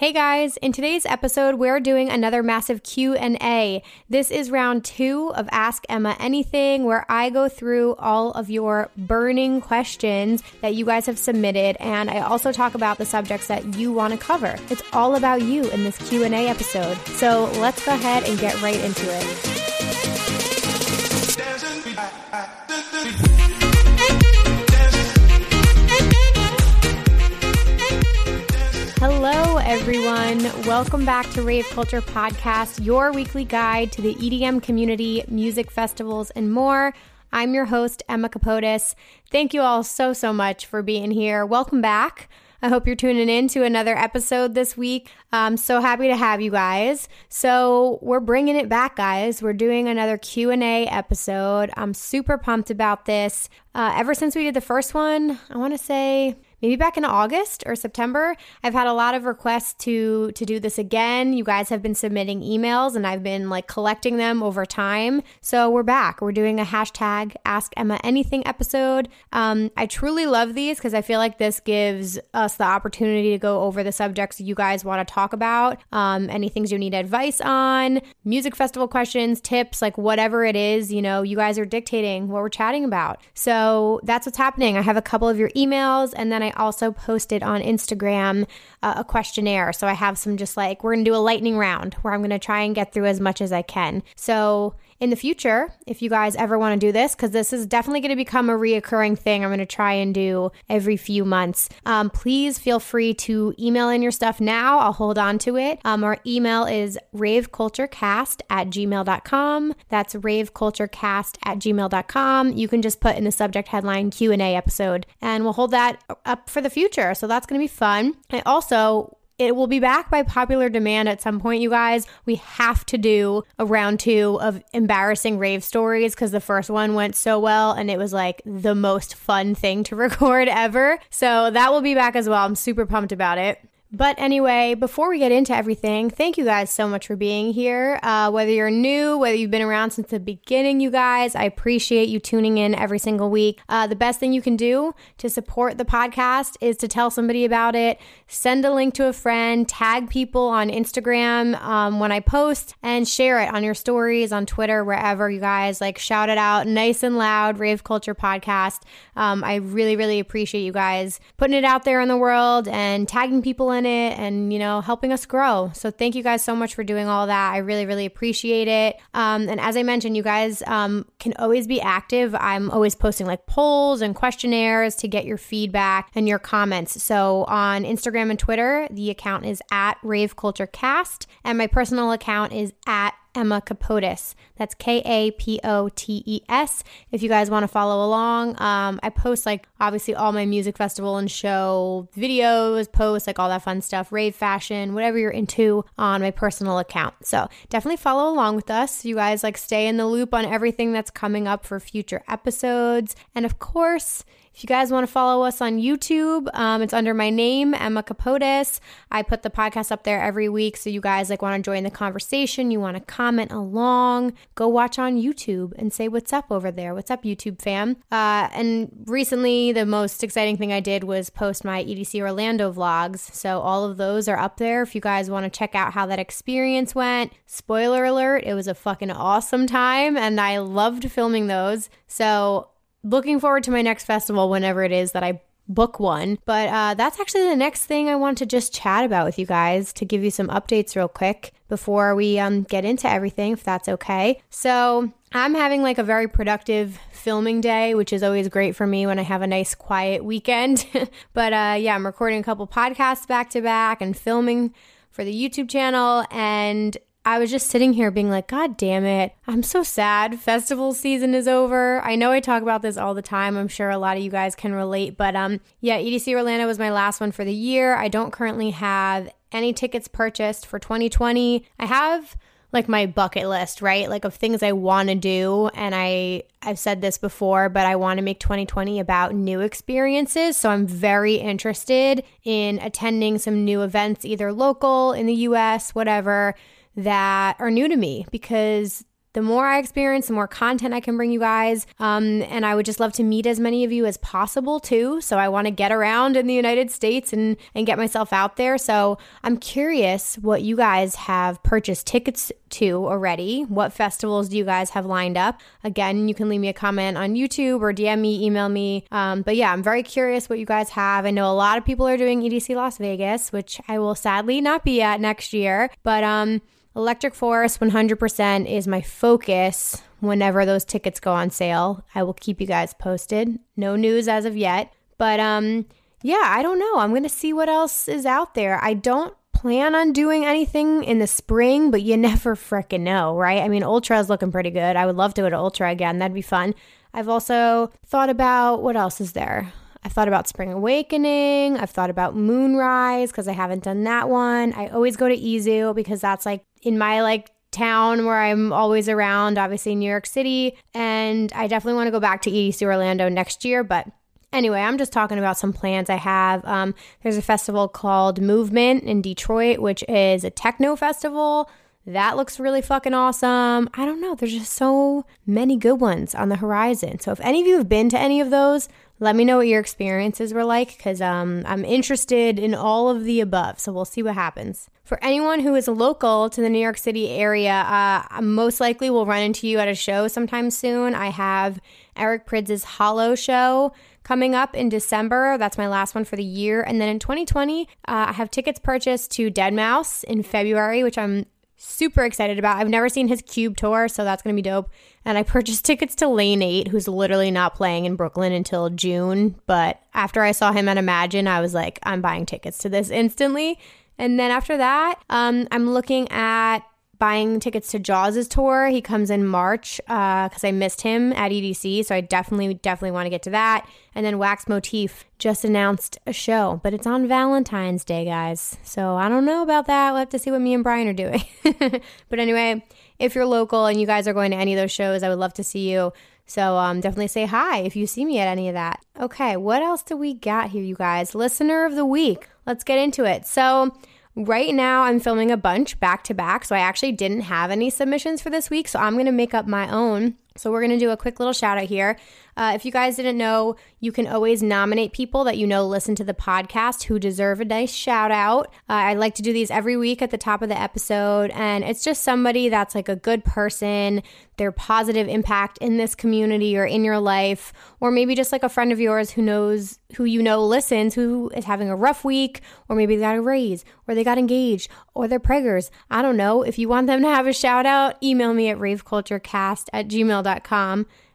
Hey guys, in today's episode we're doing another massive Q&A. This is round 2 of Ask Emma Anything where I go through all of your burning questions that you guys have submitted and I also talk about the subjects that you want to cover. It's all about you in this Q&A episode. So, let's go ahead and get right into it. Hello, everyone. Welcome back to Rave Culture Podcast, your weekly guide to the EDM community, music festivals, and more. I'm your host, Emma Kapotes. Thank you all so, so much for being here. Welcome back. I hope you're tuning in to another episode this week. I'm so happy to have you guys. So, we're bringing it back, guys. We're doing another Q&A episode. I'm super pumped about this. Uh, ever since we did the first one, I want to say maybe back in August or September. I've had a lot of requests to to do this again. You guys have been submitting emails and I've been like collecting them over time. So we're back. We're doing a hashtag Ask Emma Anything episode. Um, I truly love these because I feel like this gives us the opportunity to go over the subjects you guys want to talk about. Um, any things you need advice on, music festival questions, tips, like whatever it is, you know, you guys are dictating what we're chatting about. So that's what's happening. I have a couple of your emails and then I I also posted on Instagram uh, a questionnaire. So I have some just like, we're going to do a lightning round where I'm going to try and get through as much as I can. So in the future, if you guys ever want to do this, because this is definitely going to become a reoccurring thing, I'm going to try and do every few months. Um, please feel free to email in your stuff now. I'll hold on to it. Um, our email is raveculturecast at gmail.com. That's raveculturecast at gmail.com. You can just put in the subject headline Q&A episode, and we'll hold that up for the future. So that's going to be fun. I also it will be back by popular demand at some point, you guys. We have to do a round two of embarrassing rave stories because the first one went so well and it was like the most fun thing to record ever. So that will be back as well. I'm super pumped about it. But anyway, before we get into everything, thank you guys so much for being here. Uh, whether you're new, whether you've been around since the beginning, you guys, I appreciate you tuning in every single week. Uh, the best thing you can do to support the podcast is to tell somebody about it, send a link to a friend, tag people on Instagram um, when I post, and share it on your stories, on Twitter, wherever you guys like shout it out nice and loud, Rave Culture Podcast. Um, I really, really appreciate you guys putting it out there in the world and tagging people in it and, you know, helping us grow. So thank you guys so much for doing all that. I really, really appreciate it. Um, and as I mentioned, you guys um, can always be active. I'm always posting like polls and questionnaires to get your feedback and your comments. So on Instagram and Twitter, the account is at Rave Culture Cast, and my personal account is at Emma Kapotes. That's K A P O T E S. If you guys want to follow along, um, I post like obviously all my music festival and show videos, posts, like all that fun stuff, rave fashion, whatever you're into on my personal account. So definitely follow along with us. You guys like stay in the loop on everything that's coming up for future episodes. And of course, if you guys want to follow us on YouTube, um, it's under my name, Emma Kapotes. I put the podcast up there every week. So you guys like want to join the conversation, you want to comment along, go watch on YouTube and say what's up over there. What's up, YouTube fam? Uh, and recently, the most exciting thing I did was post my EDC Orlando vlogs. So all of those are up there if you guys want to check out how that experience went. Spoiler alert, it was a fucking awesome time and I loved filming those. So looking forward to my next festival whenever it is that I book one. But uh, that's actually the next thing I want to just chat about with you guys to give you some updates real quick before we um, get into everything, if that's okay. So I'm having like a very productive filming day, which is always great for me when I have a nice quiet weekend. but uh, yeah, I'm recording a couple podcasts back to back and filming for the YouTube channel. And I was just sitting here being like, God damn it. I'm so sad. Festival season is over. I know I talk about this all the time. I'm sure a lot of you guys can relate. But um, yeah, EDC Orlando was my last one for the year. I don't currently have any tickets purchased for 2020. I have like my bucket list, right? Like of things I want to do and I I've said this before, but I want to make 2020 about new experiences. So I'm very interested in attending some new events either local in the US, whatever that are new to me because the more I experience, the more content I can bring you guys. Um, and I would just love to meet as many of you as possible too. So I want to get around in the United States and, and get myself out there. So I'm curious what you guys have purchased tickets to already. What festivals do you guys have lined up? Again, you can leave me a comment on YouTube or DM me, email me. Um, but yeah, I'm very curious what you guys have. I know a lot of people are doing EDC Las Vegas, which I will sadly not be at next year. But um, Electric Forest 100% is my focus whenever those tickets go on sale. I will keep you guys posted. No news as of yet. But um yeah, I don't know. I'm going to see what else is out there. I don't plan on doing anything in the spring, but you never fricking know, right? I mean, Ultra is looking pretty good. I would love to go to Ultra again. That'd be fun. I've also thought about what else is there? I've thought about Spring Awakening. I've thought about Moonrise because I haven't done that one. I always go to EZoo because that's like in my like town where I'm always around, obviously New York City. And I definitely want to go back to EDC Orlando next year. But anyway, I'm just talking about some plans I have. Um, there's a festival called Movement in Detroit, which is a techno festival. That looks really fucking awesome. I don't know. There's just so many good ones on the horizon. So if any of you have been to any of those, let me know what your experiences were like because um, I'm interested in all of the above. So we'll see what happens. For anyone who is local to the New York City area, uh, I most likely will run into you at a show sometime soon. I have Eric Prydz' HOLO show coming up in December. That's my last one for the year. And then in 2020, uh, I have tickets purchased to deadmau5 in February, which I'm super excited about. I've never seen his Cube tour, so that's going to be dope. And I purchased tickets to Lane 8, who's literally not playing in Brooklyn until June. But after I saw him at Imagine, I was like, I'm buying tickets to this instantly. And then after that, um, I'm looking at buying tickets to Jauz' tour. He comes in March because uh, I missed him at EDC, so I definitely, definitely want to get to that. And then Wax Motif just announced a show, but it's on Valentine's Day, guys. So I don't know about that. We'll have to see what me and Brian are doing. but anyway, if you're local and you guys are going to any of those shows, I would love to see you. So um, definitely say hi if you see me at any of that. Okay, what else do we got here, you guys? Listener of the week. Let's get into it. So Right now, I'm filming a bunch back to back, so I actually didn't have any submissions for this week, so I'm gonna make up my own. So, we're gonna do a quick little shout out here. Uh, if you guys didn't know, you can always nominate people that you know listen to the podcast who deserve a nice shout out. Uh, I like to do these every week at the top of the episode, and it's just somebody that's like a good person, their positive impact in this community or in your life, or maybe just like a friend of yours who knows who you know listens, who is having a rough week, or maybe they got a raise, or they got engaged, or they're preggers. I don't know. If you want them to have a shout out, email me at raveculturecast at gmail.com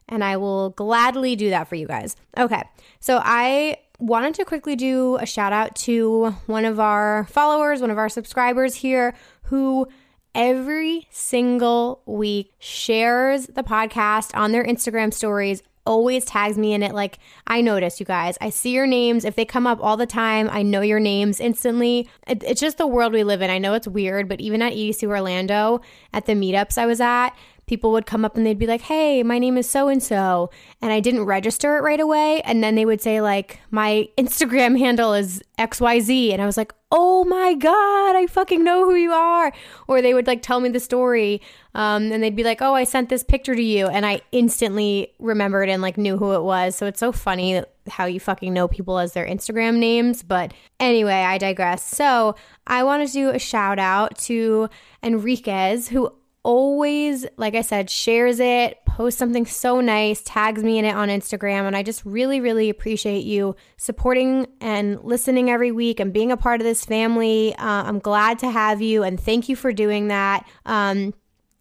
and I will gladly do that for you guys. Okay, so I wanted to quickly do a shout out to one of our followers, one of our subscribers here who every single week shares the podcast on their Instagram stories always tags me in it. Like, I notice, you guys, I see your names. If they come up all the time, I know your names instantly. It, it's just the world we live in. I know it's weird, but even at EDC Orlando, at the meetups I was at, people would come up and they'd be like, Hey, my name is so and so. And I didn't register it right away. And then they would say, like, my Instagram handle is XYZ. And I was like, Oh my God, I fucking know who you are. Or they would like tell me the story. Um, and they'd be like, Oh, I sent this picture to you. And I instantly remembered and like knew who it was. So it's so funny how you fucking know people as their Instagram names. But anyway, I digress. So I want to do a shout out to Enriquez, who always, like I said, shares it, posts something so nice, tags me in it on Instagram. And I just really, really appreciate you supporting and listening every week and being a part of this family. Uh, I'm glad to have you and thank you for doing that. Um,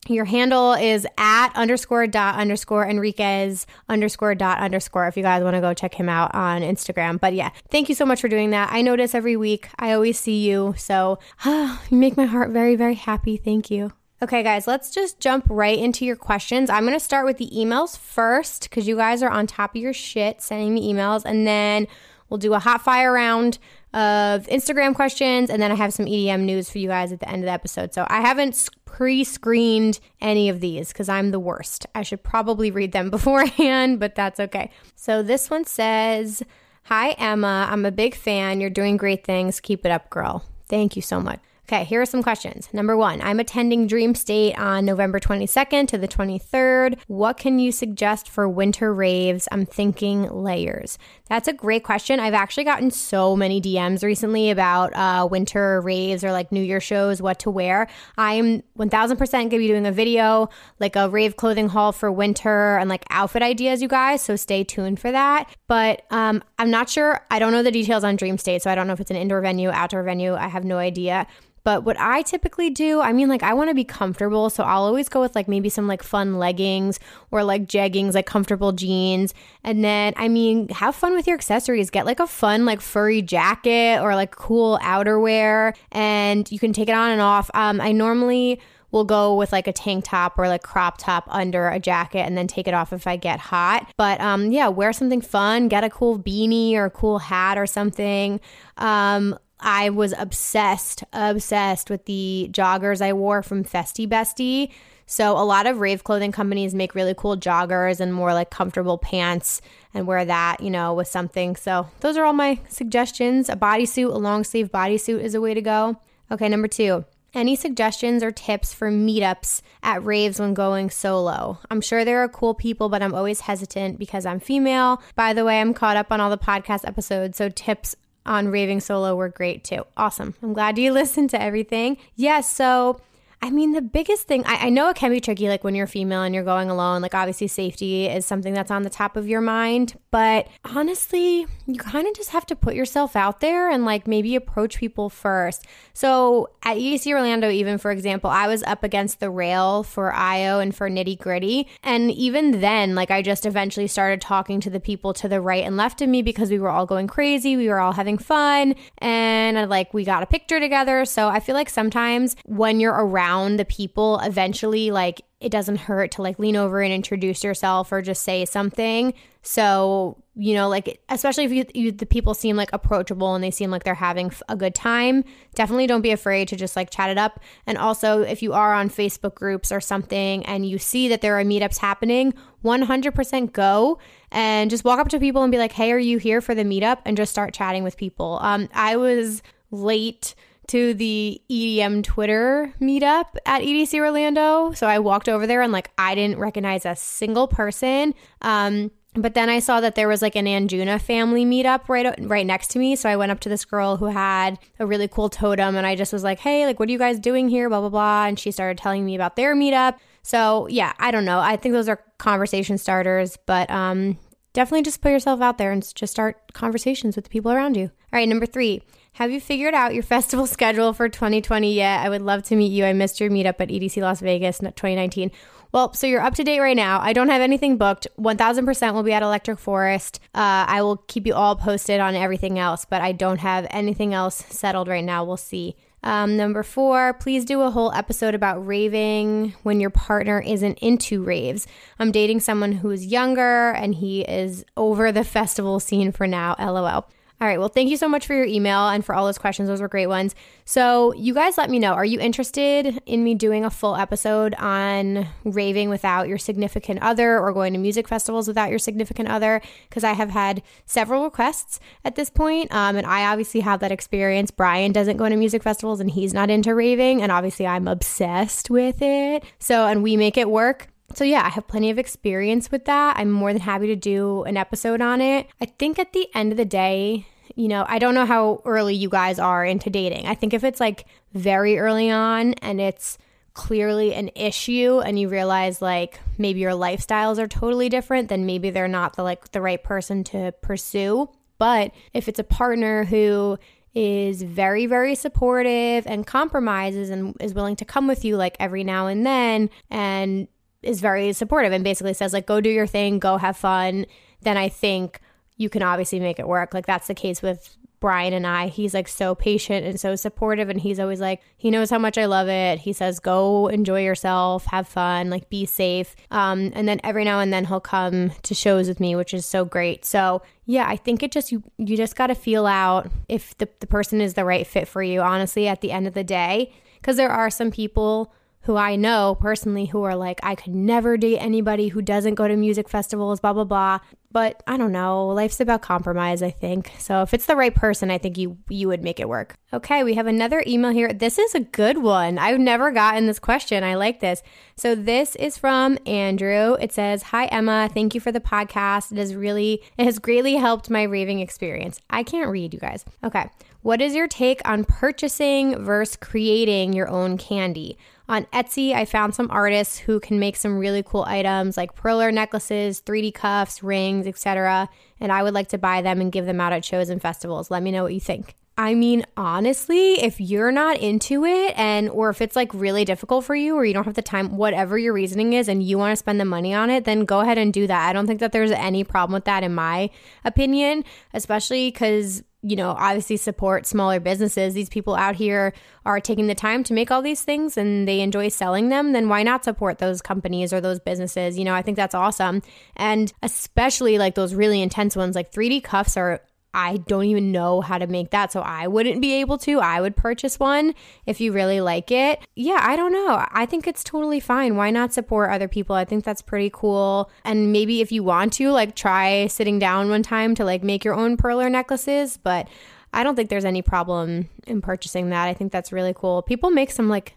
your handle is at underscore dot underscore Enriquez underscore dot underscore if you guys want to go check him out on Instagram. But yeah, thank you so much for doing that. I notice every week. I always see you. So you make my heart very, very happy. Thank you. Okay, guys, let's just jump right into your questions. I'm going to start with the emails first because you guys are on top of your shit sending me emails, and then we'll do a hot fire round of Instagram questions, and then I have some EDM news for you guys at the end of the episode. So I haven't pre screened any of these because I'm the worst. I should probably read them beforehand, but that's okay. So this one says, Hi, Emma. I'm a big fan. You're doing great things. Keep it up, girl. Thank you so much. Okay, here are some questions. Number one, I'm attending Dreamstate on November 22nd to the 23rd. What can you suggest for winter raves? I'm thinking layers. That's a great question. I've actually gotten so many DMs recently about uh, winter raves or like New Year shows, what to wear. I'm 1000% going to be doing a video, like a rave clothing haul for winter and like outfit ideas, you guys. So stay tuned for that. But um, I'm not sure. I don't know the details on Dreamstate. So I don't know if it's an indoor venue, outdoor venue. I have no idea. But what I typically do, I mean, like, I want to be comfortable. So I'll always go with like maybe some like fun leggings or like jeggings, like comfortable jeans. And then, I mean, have fun with your accessories. Get like a fun, like furry jacket or like cool outerwear. And you can take it on and off. Um, I normally will go with like a tank top or like crop top under a jacket and then take it off if I get hot. But um, yeah, wear something fun, get a cool beanie or a cool hat or something. Um, I was obsessed, obsessed with the joggers I wore from Festy Bestie. So a lot of rave clothing companies make really cool joggers and more like comfortable pants and wear that, you know, with something. So those are all my suggestions. A bodysuit, a long sleeve bodysuit is a way to go. Okay, number two. Any suggestions or tips for meetups at raves when going solo? I'm sure there are cool people, but I'm always hesitant because I'm female. By the way, I'm caught up on all the podcast episodes, so tips on raving solo were great too. Awesome. I'm glad you listened to everything. Yes, yeah, so I mean, the biggest thing, I, I, know it can be tricky, like when you're female and you're going alone. Like, obviously, safety is something that's on the top of your mind. But honestly, you kind of just have to put yourself out there and like maybe approach people first. So at EDC Orlando, even for example, I was up against the rail for IO and for Nitti Gritti. And even then, like, I just eventually started talking to the people to the right and left of me because we were all going crazy. We were all having fun. And like, we got a picture together. So I feel like sometimes when you're around, around the people eventually like it doesn't hurt to like lean over and introduce yourself or just say something. So you know like especially if you, you, the people seem like approachable and they seem like they're having a good time definitely don't be afraid to just like chat it up. And also if you are on facebook groups or something and you see that there are meetups happening 100% go and just walk up to people and be like hey are you here for the meetup? and just start chatting with people. Um, i was late to the EDM Twitter meetup at EDC Orlando. So I walked over there and like I didn't recognize a single person. Um, but then I saw that there was like an Anjuna family meetup right right next to me. So I went up to this girl who had a really cool totem and I just was like, "Hey, like what are you guys doing here?" blah blah blah, and she started telling me about their meetup. So, yeah, I don't know. I think those are conversation starters, but um definitely just put yourself out there and just start conversations with the people around you. All right, number 3. Have you figured out your festival schedule for 2020 yet? I would love to meet you. I missed your meetup at EDC Las Vegas 2019. Well, so you're up to date right now. I don't have anything booked. 1000% will be at Electric Forest. Uh, I will keep you all posted on everything else, but I don't have anything else settled right now. We'll see. Um, number four, please do a whole episode about raving when your partner isn't into raves. I'm dating someone who's younger and he is over the festival scene for now. LOL. All right. Well, thank you so much for your email and for all those questions. Those were great ones. So, you guys let me know. Are you interested in me doing a full episode on raving without your significant other or going to music festivals without your significant other? Because I have had several requests at this point, um, and I obviously have that experience. Brian doesn't go to music festivals and he's not into raving, and obviously I'm obsessed with it. So, and we make it work. So, yeah, I have plenty of experience with that. I'm more than happy to do an episode on it. I think at the end of the day, you know, I don't know how early you guys are into dating. I think if it's like very early on and it's clearly an issue and you realize like maybe your lifestyles are totally different, then maybe they're not the like the right person to pursue. But if it's a partner who is very, very supportive and compromises and is willing to come with you like every now and then and is very supportive and basically says like go do your thing, go have fun, then I think you can obviously make it work. Like that's the case with Brian and I. He's like so patient and so supportive and he's always like he knows how much I love it. He says go enjoy yourself, have fun, like be safe. Um and then every now and then he'll come to shows with me, which is so great. So, yeah, I think it just you you just got to feel out if the the person is the right fit for you honestly at the end of the day because there are some people who I know personally who are like, I could never date anybody who doesn't go to music festivals, blah, blah, blah. But I don't know. Life's about compromise, I think. So if it's the right person, I think you you would make it work. Okay, we have another email here. This is a good one. I've never gotten this question. I like this. So this is from Andrew. It says, "Hi Emma, thank you for the podcast. It has really it has greatly helped my raving experience." I can't read, you guys. Okay. What is your take on purchasing versus creating your own candy? On Etsy, I found some artists who can make some really cool items like perler necklaces, 3D cuffs, rings, etc. And I would like to buy them and give them out at shows and festivals. Let me know what you think. I mean, honestly, if you're not into it and or if it's like really difficult for you or you don't have the time, whatever your reasoning is and you want to spend the money on it, then go ahead and do that. I don't think that there's any problem with that in my opinion, especially cuz you know, obviously support smaller businesses. These people out here are taking the time to make all these things and they enjoy selling them, then why not support those companies or those businesses? You know, I think that's awesome. And especially like those really intense ones, like 3D cuffs are I don't even know how to make that. So I wouldn't be able to. I would purchase one if you really like it. Yeah, I don't know. I think it's totally fine. Why not support other people? I think that's pretty cool. And maybe if you want to, like, try sitting down one time to like make your own perler necklaces. But I don't think there's any problem in purchasing that. I think that's really cool. People make some like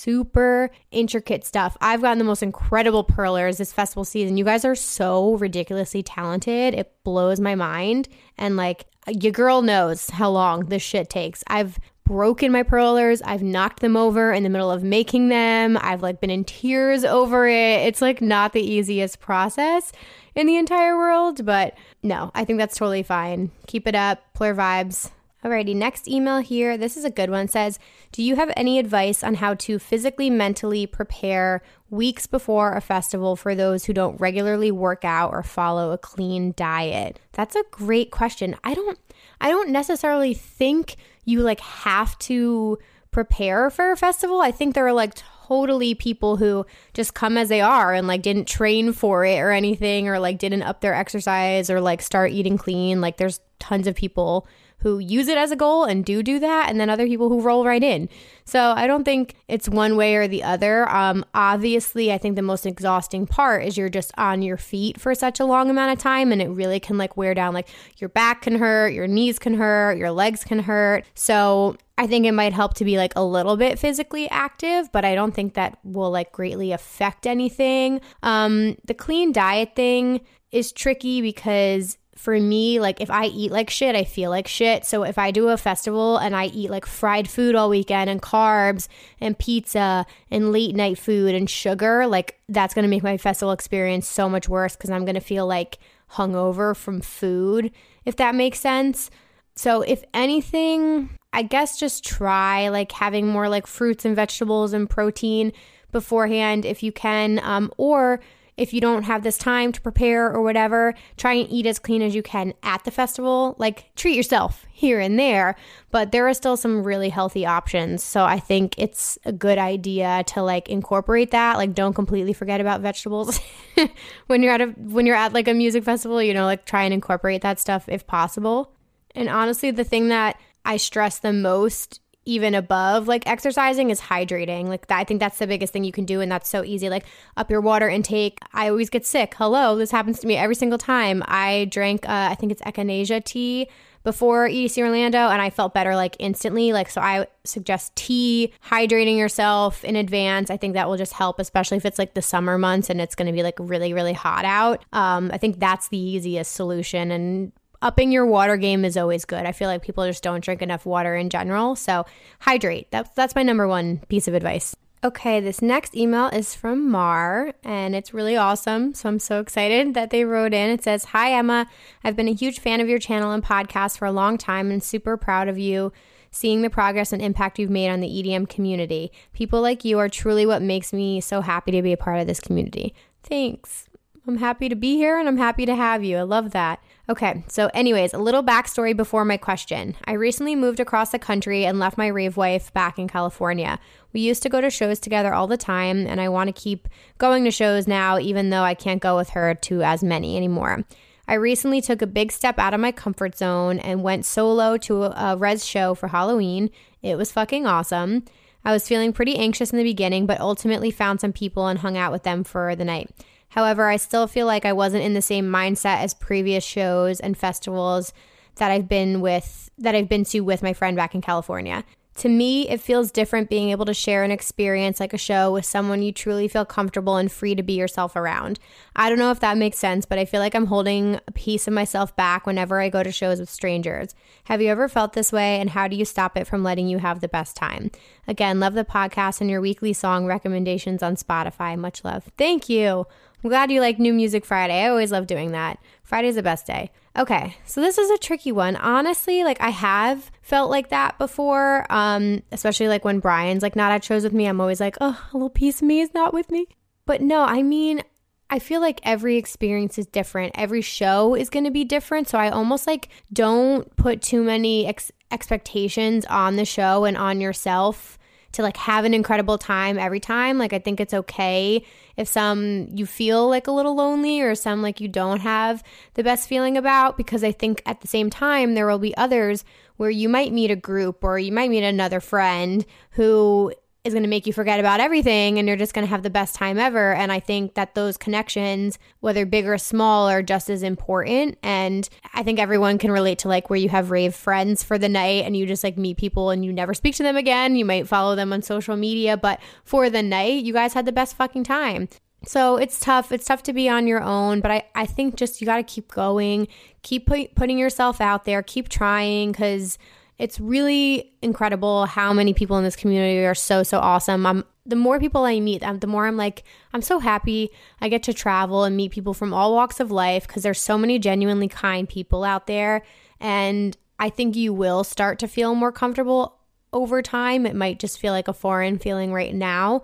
super intricate stuff. I've gotten the most incredible perlers this festival season. You guys are so ridiculously talented. It blows my mind. And like, your girl knows how long this shit takes. I've broken my perlers. I've knocked them over in the middle of making them. I've like been in tears over it. It's like not the easiest process in the entire world, but no, I think that's totally fine. Keep it up. Plur vibes. Alrighty, next email here. This is a good one. Says, Do you have any advice on how to physically, mentally prepare weeks before a festival for those who don't regularly work out or follow a clean diet? That's a great question. I don't I don't necessarily think you like have to prepare for a festival. I think there are like totally people who just come as they are and like didn't train for it or anything or like didn't up their exercise or like start eating clean. Like there's tons of people who use it as a goal and do do that, and then other people who roll right in. So I don't think it's one way or the other. Um, obviously, I think the most exhausting part is you're just on your feet for such a long amount of time, and it really can like wear down. Like your back can hurt, your knees can hurt, your legs can hurt. So I think it might help to be like a little bit physically active, but I don't think that will like greatly affect anything. Um, the clean diet thing is tricky because for me, like if I eat like shit, I feel like shit. So if I do a festival and I eat like fried food all weekend and carbs and pizza and late night food and sugar, like that's going to make my festival experience so much worse because I'm going to feel like hungover from food, if that makes sense. So if anything, I guess just try like having more like fruits and vegetables and protein beforehand if you can, um, or if you don't have this time to prepare or whatever, try and eat as clean as you can at the festival. Like treat yourself here and there, but there are still some really healthy options. So I think it's a good idea to like incorporate that. Like don't completely forget about vegetables when you're at a when you're at like a music festival, you know, like try and incorporate that stuff if possible. And honestly, the thing that I stress the most even above like exercising is hydrating. Like I think that's the biggest thing you can do, and that's so easy. Like up your water intake. I always get sick. Hello, this happens to me every single time. I drank, uh, I think it's echinacea tea before EDC Orlando, and I felt better like instantly. Like so, I suggest tea, hydrating yourself in advance. I think that will just help, especially if it's like the summer months and it's going to be like really really hot out. Um, I think that's the easiest solution, and upping your water game is always good. I feel like people just don't drink enough water in general. So hydrate. That's that's my number one piece of advice. Okay, this next email is from Mar and it's really awesome. So I'm so excited that they wrote in. It says, Hi, Emma. I've been a huge fan of your channel and podcast for a long time and super proud of you seeing the progress and impact you've made on the EDM community. People like you are truly what makes me so happy to be a part of this community. Thanks. I'm happy to be here and I'm happy to have you. I love that. Okay, so, anyways, a little backstory before my question. I recently moved across the country and left my rave wife back in California. We used to go to shows together all the time, and I want to keep going to shows now, even though I can't go with her to as many anymore. I recently took a big step out of my comfort zone and went solo to a Rezz show for Halloween. It was fucking awesome. I was feeling pretty anxious in the beginning, but ultimately found some people and hung out with them for the night. However, I still feel like I wasn't in the same mindset as previous shows and festivals that I've been with that I've been to with my friend back in California. To me, it feels different being able to share an experience like a show with someone you truly feel comfortable and free to be yourself around. I don't know if that makes sense, but I feel like I'm holding a piece of myself back whenever I go to shows with strangers. Have you ever felt this way, and how do you stop it from letting you have the best time? Again, love the podcast and your weekly song recommendations on Spotify. Much love. Thank you. I'm glad you like New Music Friday. I always love doing that. Friday's the best day. Okay, so this is a tricky one. Honestly, like I have felt like that before, um, especially like when Brian's like not at shows with me. I'm always like, oh, a little piece of me is not with me. But no, I mean, I feel like every experience is different. Every show is going to be different. So I almost like don't put too many ex- expectations on the show and on yourself to like have an incredible time every time. Like I think it's okay if some you feel like a little lonely or some like you don't have the best feeling about because I think at the same time there will be others where you might meet a group or you might meet another friend who is going to make you forget about everything and you're just going to have the best time ever. And I think that those connections, whether big or small, are just as important. And I think everyone can relate to like where you have rave friends for the night and you just like meet people and you never speak to them again. You might follow them on social media, but for the night, you guys had the best fucking time. So it's tough. It's tough to be on your own, but I, I think just you got to keep going, keep put, putting yourself out there, keep trying because it's really incredible how many people in this community are so so awesome. I'm the more people I meet, the more I'm like I'm so happy I get to travel and meet people from all walks of life because there's so many genuinely kind people out there and I think you will start to feel more comfortable over time. It might just feel like a foreign feeling right now.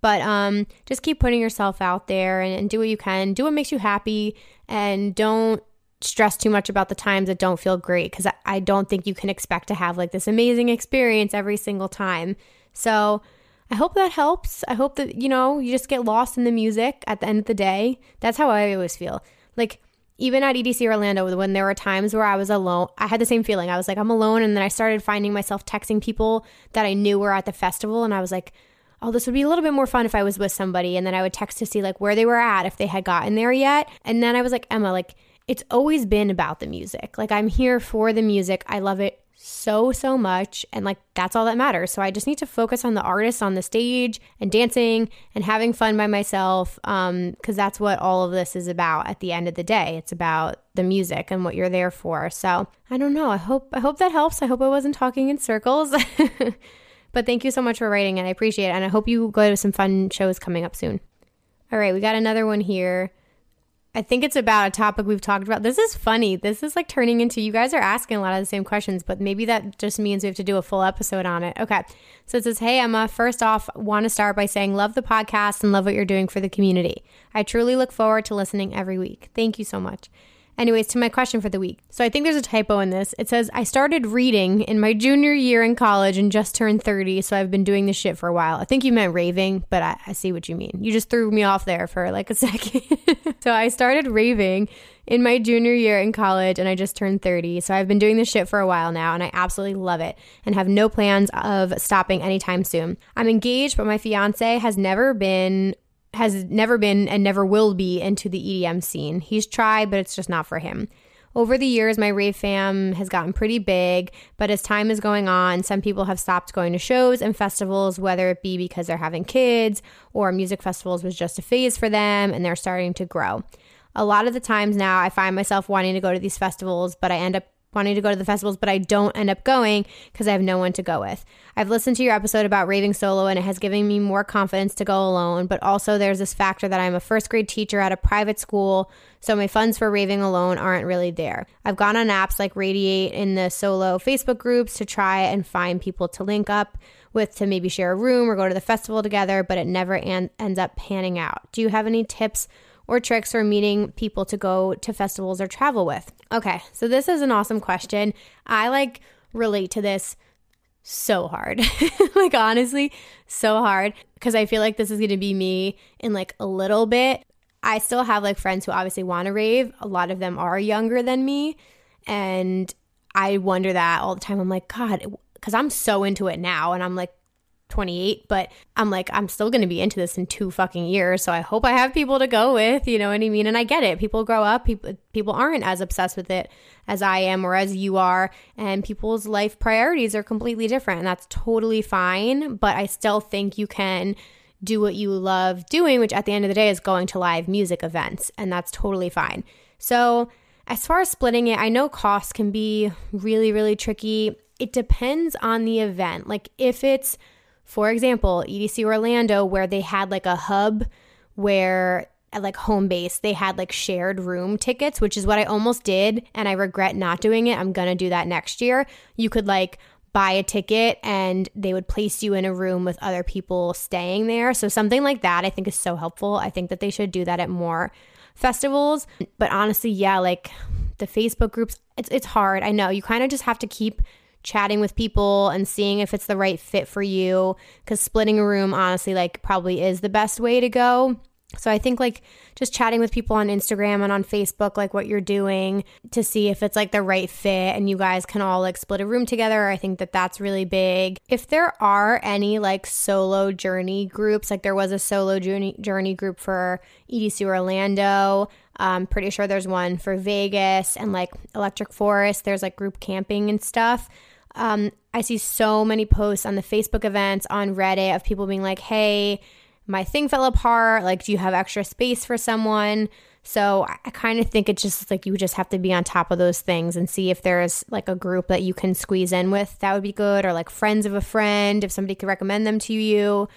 But um, just keep putting yourself out there and, and do what you can. Do what makes you happy and don't stress too much about the times that don't feel great because I, don't think you can expect to have like this amazing experience every single time. So I hope that helps. I hope that, you know, you just get lost in the music at the end of the day. That's how I always feel. Like, even at EDC Orlando, when there were times where I was alone, I had the same feeling. I was like, I'm alone. And then I started finding myself texting people that I knew were at the festival. And I was like, oh, this would be a little bit more fun if I was with somebody. And then I would text to see like where they were at, if they had gotten there yet. And then I was like, Emma, like, it's always been about the music. Like I'm here for the music. I love it so so much and like that's all that matters. So I just need to focus on the artist on the stage and dancing and having fun by myself um cuz that's what all of this is about at the end of the day. It's about the music and what you're there for. So, I don't know. I hope I hope that helps. I hope I wasn't talking in circles. but thank you so much for writing and I appreciate it and I hope you go to some fun shows coming up soon. All right, we got another one here. I think it's about a topic we've talked about. This is funny. This is like turning into you guys are asking a lot of the same questions, but maybe that just means we have to do a full episode on it. Okay. So it says, Hey, Emma, first off, want to start by saying, love the podcast and love what you're doing for the community. I truly look forward to listening every week. Thank you so much. Anyways, to my question for the week. So I think there's a typo in this. It says, I started reading in my junior year in college and just turned 30, so I've been doing this shit for a while. I think you meant raving, but I, I see what you mean. You just threw me off there for like a second. so I started raving in my junior year in college and I just turned 30. So I've been doing this shit for a while now and I absolutely love it and have no plans of stopping anytime soon. I'm engaged, but my fiance has never been has never been and never will be into the EDM scene. He's tried, but it's just not for him. Over the years, my rave fam has gotten pretty big, but as time is going on, some people have stopped going to shows and festivals, whether it be because they're having kids or music festivals was just a phase for them and they're starting to grow. A lot of the times now, I find myself wanting to go to these festivals, but I end up wanting to go to the festivals, but I don't end up going because I have no one to go with. I've listened to your episode about raving solo and it has given me more confidence to go alone, but also there's this factor that I'm a first grade teacher at a private school, so my funds for raving alone aren't really there. I've gone on apps like Radiate in the solo Facebook groups to try and find people to link up with to maybe share a room or go to the festival together, but it never an- ends up panning out. Do you have any tips? Or tricks for meeting people to go to festivals or travel with? Okay, so this is an awesome question. I like relate to this so hard. like honestly, so hard because I feel like this is going to be me in like a little bit. I still have like friends who obviously want to rave. A lot of them are younger than me and I wonder that all the time. I'm like, god, cuz I'm so into it now and I'm like 28, but I'm like, I'm still going to be into this in two fucking years. So I hope I have people to go with, you know what I mean? And I get it. People grow up, people, people aren't as obsessed with it as I am or as you are. And people's life priorities are completely different. And that's totally fine. But I still think you can do what you love doing, which at the end of the day is going to live music events. And that's totally fine. So, as far as splitting it, I know costs can be really, really tricky. It depends on the event. Like, if it's for example, EDC Orlando, where they had like a hub where at like home base, they had like shared room tickets, which is what I almost did. And I regret not doing it. I'm going to do that next year. You could like buy a ticket and they would place you in a room with other people staying there. So something like that I think is so helpful. I think that they should do that at more festivals. But honestly, yeah, like the Facebook groups, it's it's hard. I know. You kind of just have to keep chatting with people and seeing if it's the right fit for you because splitting a room honestly like probably is the best way to go so I think like just chatting with people on Instagram and on Facebook, like what you're doing to see if it's like the right fit and you guys can all like split a room together. I think that that's really big. If there are any like solo journey groups, like there was a solo journey journey group for EDC Orlando. I'm pretty sure there's one for Vegas and like Electric Forest. There's like group camping and stuff. Um, I see so many posts on the Facebook events, on Reddit of people being like, hey, my thing fell apart. Like, do you have extra space for someone? So I kind of think it's just like you just have to be on top of those things and see if there's like a group that you can squeeze in with. That would be good. Or like friends of a friend, if somebody could recommend them to you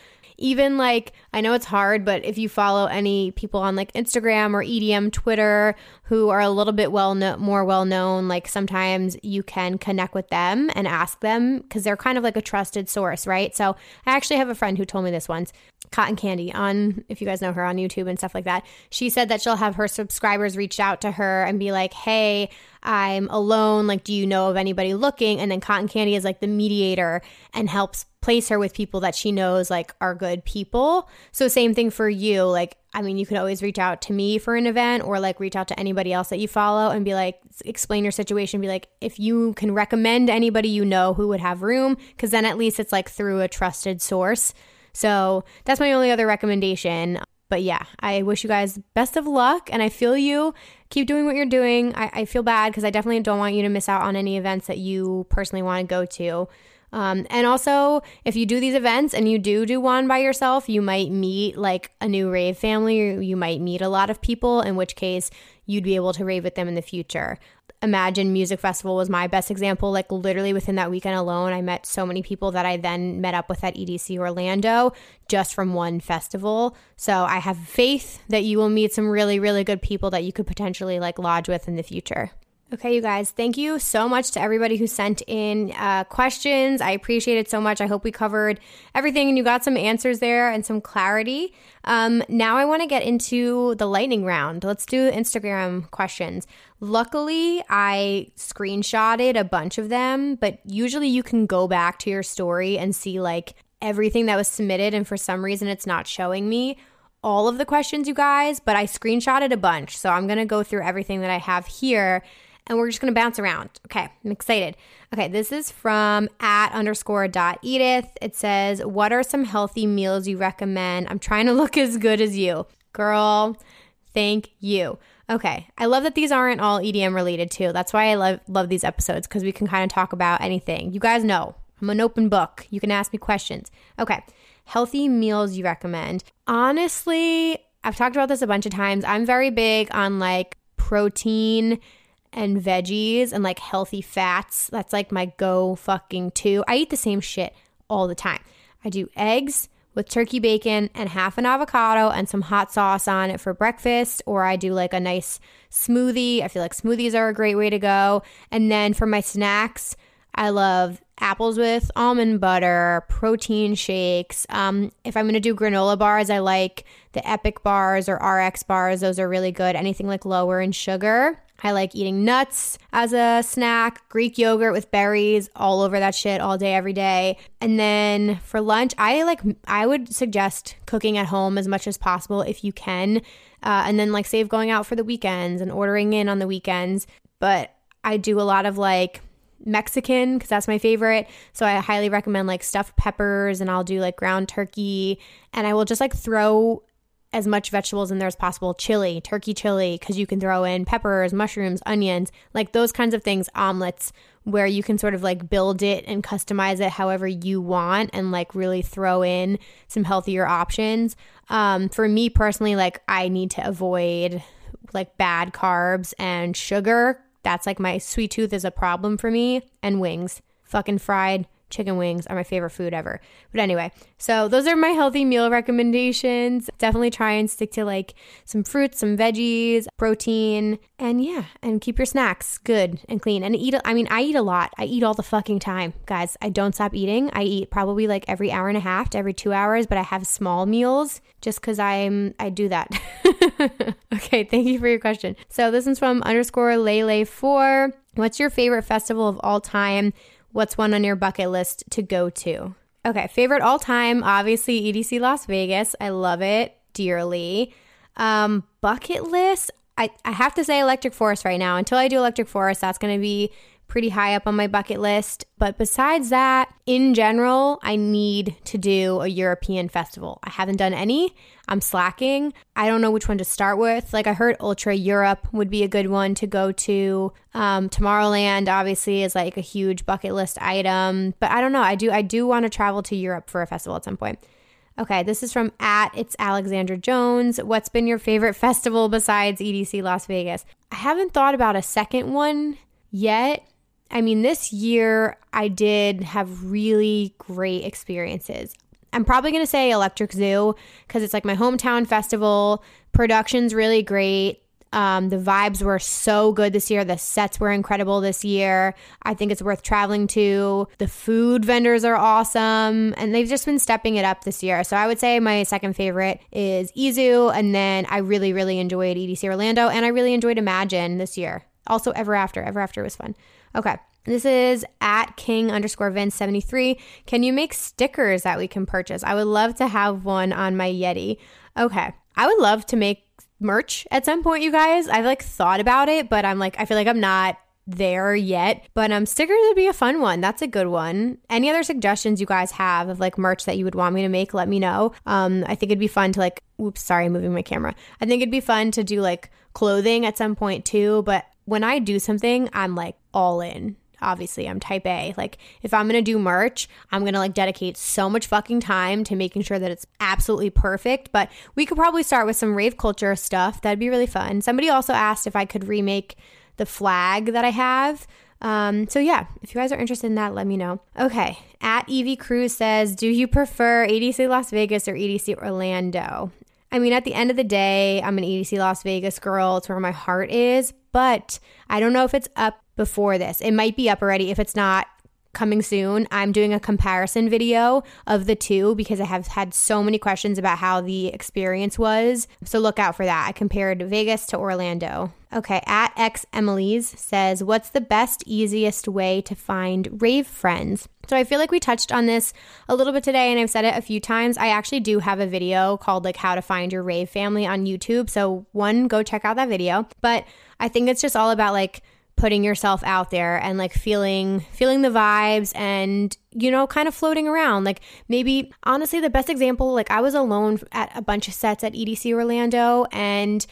even like I know it's hard, but if you follow any people on like Instagram or EDM Twitter who are a little bit well no- more well known, like sometimes you can connect with them and ask them because they're kind of like a trusted source, right? So I actually have a friend who told me this once, Cotton Candy on if you guys know her on YouTube and stuff like that. She said that she'll have her subscribers reach out to her and be like, "Hey, I'm alone. Like, do you know of anybody looking?" And then Cotton Candy is like the mediator and helps place her with people that she knows like are good people. So same thing for you. Like I mean, you could always reach out to me for an event or like reach out to anybody else that you follow and be like explain your situation, be like if you can recommend anybody you know who would have room cuz then at least it's like through a trusted source. So, that's my only other recommendation. But yeah, I wish you guys best of luck and I feel you. Keep doing what you're doing. I, I feel bad because I definitely don't want you to miss out on any events that you personally want to go to. Um, and also, if you do these events and you do do one by yourself, you might meet like a new rave family. You might meet a lot of people, in which case you'd be able to rave with them in the future. Imagine Music Festival was my best example. Like, literally within that weekend alone, I met so many people that I then met up with at EDC Orlando just from one festival. So, I have faith that you will meet some really, really good people that you could potentially like lodge with in the future. Okay, you guys, thank you so much to everybody who sent in uh, questions. I appreciate it so much. I hope we covered everything and you got some answers there and some clarity. Um, now I want to get into the lightning round. Let's do Instagram questions. Luckily, I screenshotted a bunch of them, but usually you can go back to your story and see like everything that was submitted, and for some reason it's not showing me all of the questions, you guys, but I screenshotted a bunch. So I'm going to go through everything that I have here and we're just to bounce around. Okay, I'm excited. Okay, this is from at underscore dot Edith. It says, What are some healthy meals you recommend? I'm trying to look as good as you. Girl, thank you. Okay, I love that these aren't all EDM related too. That's why I love love these episodes because we can kind of talk about anything. You guys know I'm an open book. You can ask me questions. Okay, healthy meals you recommend. Honestly, I've talked about this a bunch of times. I'm very big on like protein and veggies and like healthy fats. That's like my go fucking to. I eat the same shit all the time. I do eggs with turkey bacon and half an avocado and some hot sauce on it for breakfast, or I do like a nice smoothie. I feel like smoothies are a great way to go. And then for my snacks, I love apples with almond butter, protein shakes. Um, if I'm going to do granola bars, I like the Epic bars or RX bars. Those are really good. Anything like lower in sugar. I like eating nuts as a snack, Greek yogurt with berries, all over that shit all day, every day. And then for lunch, I like, I would suggest cooking at home as much as possible if you can. Uh, and then like save going out for the weekends and ordering in on the weekends. But I do a lot of like Mexican because that's my favorite. So I highly recommend like stuffed peppers and I'll do like ground turkey and I will just like throw as much vegetables in there as possible chili, turkey chili, because you can throw in peppers, mushrooms, onions, like those kinds of things, omelets, where you can sort of like build it and customize it however you want and like really throw in some healthier options. Um, for me personally, like I need to avoid like bad carbs and sugar. That's like my sweet tooth is a problem for me, and wings. Fucking fried chicken wings are my favorite food ever. But anyway, so those are my healthy meal recommendations. Definitely try and stick to like some fruits, some veggies, protein, and yeah, and keep your snacks good and clean. And eat, I mean, I eat a lot. I eat all the fucking time, guys. I don't stop eating. I eat probably like every hour and a half to every two hours, but I have small meals just because I'm, I do that. okay, thank you for your question. So this one's from underscore Lele4. What's your favorite festival of all time? What's one on your bucket list to go to? Okay, favorite all time, obviously EDC Las Vegas. I love it dearly. Um, bucket list, I, I have to say Electric Forest right now. Until I do Electric Forest, that's going to be pretty high up on my bucket list. But besides that, in general, I need to do a European festival. I haven't done any. I'm slacking. I don't know which one to start with. Like I heard Ultra Europe would be a good one to go to. Um, Tomorrowland obviously is like a huge bucket list item, but I don't know. I do I do want to travel to Europe for a festival at some point. Okay, this is from at it's Alexandra Jones. What's been your favorite festival besides EDC Las Vegas? I haven't thought about a second one yet. I mean, this year I did have really great experiences. I'm probably going to say Electric Zoo because it's like my hometown festival. Production's really great. Um, the vibes were so good this year. The sets were incredible this year. I think it's worth traveling to. The food vendors are awesome, and they've just been stepping it up this year. So I would say my second favorite is EZoo, and then I really, really enjoyed EDC Orlando, and I really enjoyed Imagine this year. Also, Ever After. Ever After was fun. Okay. This is at king underscore vin 73. Can you make stickers that we can purchase? I would love to have one on my Yeti. Okay. I would love to make merch at some point, you guys. I've like thought about it, but I'm like, I feel like I'm not there yet. But um stickers would be a fun one. That's a good one. Any other suggestions you guys have of like merch that you would want me to make, let me know. Um I think it'd be fun to like oops, sorry, moving my camera. I think it'd be fun to do like clothing at some point too, but when I do something, I'm like all in obviously I'm type A. Like if I'm to do merch, I'm to like dedicate so much fucking time to making sure that it's absolutely perfect, but we could probably start with some rave culture stuff. That'd be really fun. Somebody also asked if I could remake the flag that I have. Um, so yeah, if you guys are interested in that, let me know. Okay, at Evie Cruz says, "Do you prefer EDC Las Vegas or EDC Orlando?" I mean, at the end of the day, I'm an EDC Las Vegas girl. It's where my heart is, but I don't know if it's up before this. It might be up already. If it's not coming soon, I'm doing a comparison video of the two because I have had so many questions about how the experience was. So look out for that. I compared Vegas to Orlando. Okay, at X Emily's says, What's the best, easiest way to find rave friends? So I feel like we touched on this a little bit today and I've said it a few times. I actually do have a video called like how to find your rave family on YouTube. So one, go check out that video. But I think it's just all about like putting yourself out there and like feeling feeling the vibes and you know kind of floating around. Like maybe honestly the best example like I was alone at a bunch of sets at EDC Orlando and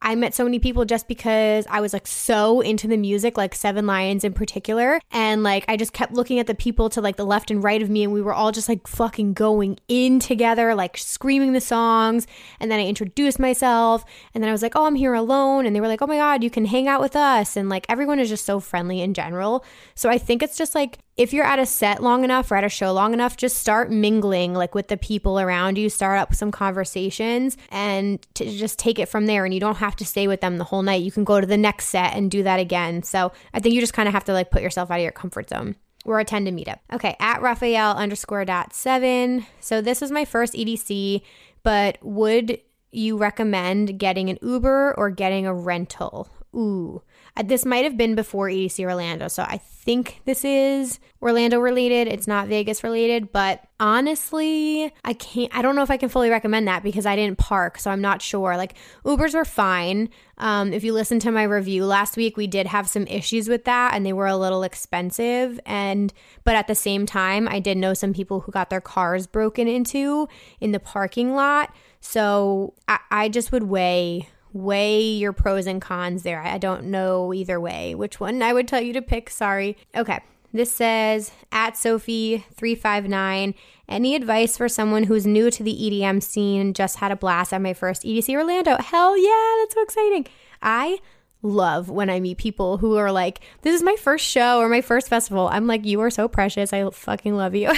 I met so many people just because I was like so into the music, like Seven Lions in particular. And like I just kept looking at the people to like the left and right of me, and we were all just like fucking going in together, like screaming the songs. And then I introduced myself, and then I was like, oh, I'm here alone. And they were like, oh my God, you can hang out with us. And like everyone is just so friendly in general. So I think it's just like if you're at a set long enough or at a show long enough, just start mingling like with the people around you, start up some conversations and to just take it from there. And you don't have to stay with them the whole night. You can go to the next set and do that again. So I think you just kind of have to like put yourself out of your comfort zone or attend a meetup. Okay, at Raphael underscore dot seven. So this was my first EDC, but would you recommend getting an Uber or getting a rental? Ooh, this might have been before EDC Orlando. So I think this is Orlando related. It's not Vegas related, but honestly, I can't, I don't know if I can fully recommend that because I didn't park. So I'm not sure. Like Ubers were fine. Um, if you listen to my review last week, we did have some issues with that and they were a little expensive. And, but at the same time, I did know some people who got their cars broken into in the parking lot. So I, I just would weigh weigh your pros and cons there. I don't know either way which one I would tell you to pick. Sorry. Okay. This says at Sophie359, any advice for someone who's new to the EDM scene? Just had a blast at my first EDC Orlando. Hell yeah, that's so exciting. I love when I meet people who are like, this is my first show or my first festival. I'm like, you are so precious. I fucking love you.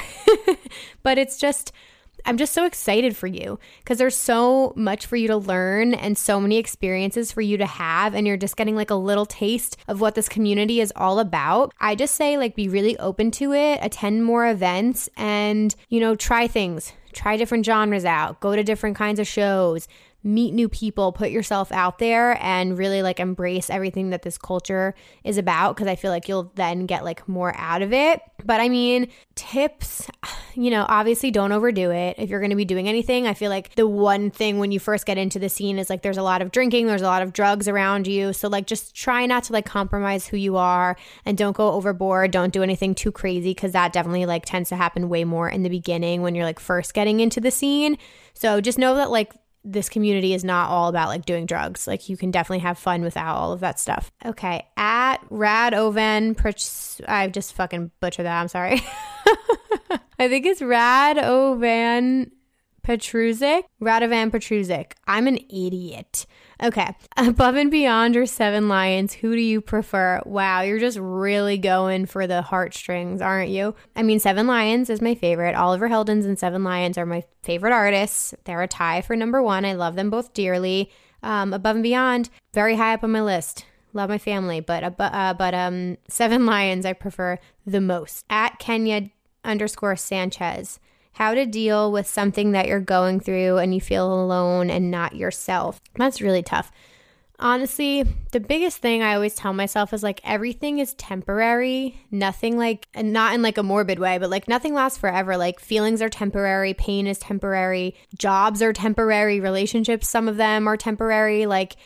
but it's just, I'm just so excited for you because there's so much for you to learn and so many experiences for you to have. And you're just getting like a little taste of what this community is all about. I just say, like, be really open to it, attend more events, and, you know, try things. Try different genres out, go to different kinds of shows, meet new people, put yourself out there and really like embrace everything that this culture is about because I feel like you'll then get like more out of it. But I mean, tips, you know, obviously don't overdo it. If you're going to be doing anything, I feel like the one thing when you first get into the scene is like there's a lot of drinking, there's a lot of drugs around you. So like just try not to like compromise who you are and don't go overboard. Don't do anything too crazy because that definitely like tends to happen way more in the beginning when you're like first getting into the scene. So just know that like this community is not all about like doing drugs. Like you can definitely have fun without all of that stuff. Okay, at Rad Radovan, I just fucking butchered that. I'm sorry. I think it's Rad Radovan Petruzik. Radovan Petruzik. I'm an idiot. Okay. Above and Beyond or Seven Lions, who do you prefer? Wow, you're just really going for the heartstrings, aren't you? I mean, Seven Lions is my favorite. Oliver Heldens and Seven Lions are my favorite artists. They're a tie for number one. I love them both dearly. Um, Above and Beyond, very high up on my list. Love my family, but uh, but, uh, but um, Seven Lions I prefer the most. At Kenya underscore Sanchez how to deal with something that you're going through and you feel alone and not yourself. That's really tough. Honestly, the biggest thing I always tell myself is like everything is temporary. Nothing like, and not in like a morbid way, but like nothing lasts forever. Like feelings are temporary, pain is temporary, jobs are temporary, relationships, some of them are temporary. Like,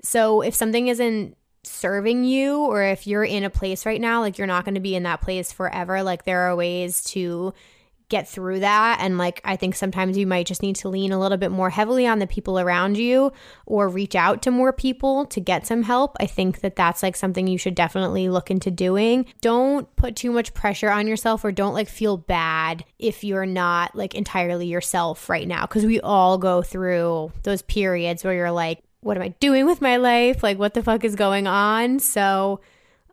so if something isn't serving you or if you're in a place right now, like you're not going to be in that place forever. Like there are ways to get through that. And like, I think sometimes you might just need to lean a little bit more heavily on the people around you or reach out to more people to get some help. I think that that's like something you should definitely look into doing. Don't put too much pressure on yourself or don't like feel bad if you're not like entirely yourself right now. Cause we all go through those periods where you're like, what am I doing with my life? Like, what the fuck is going on? So,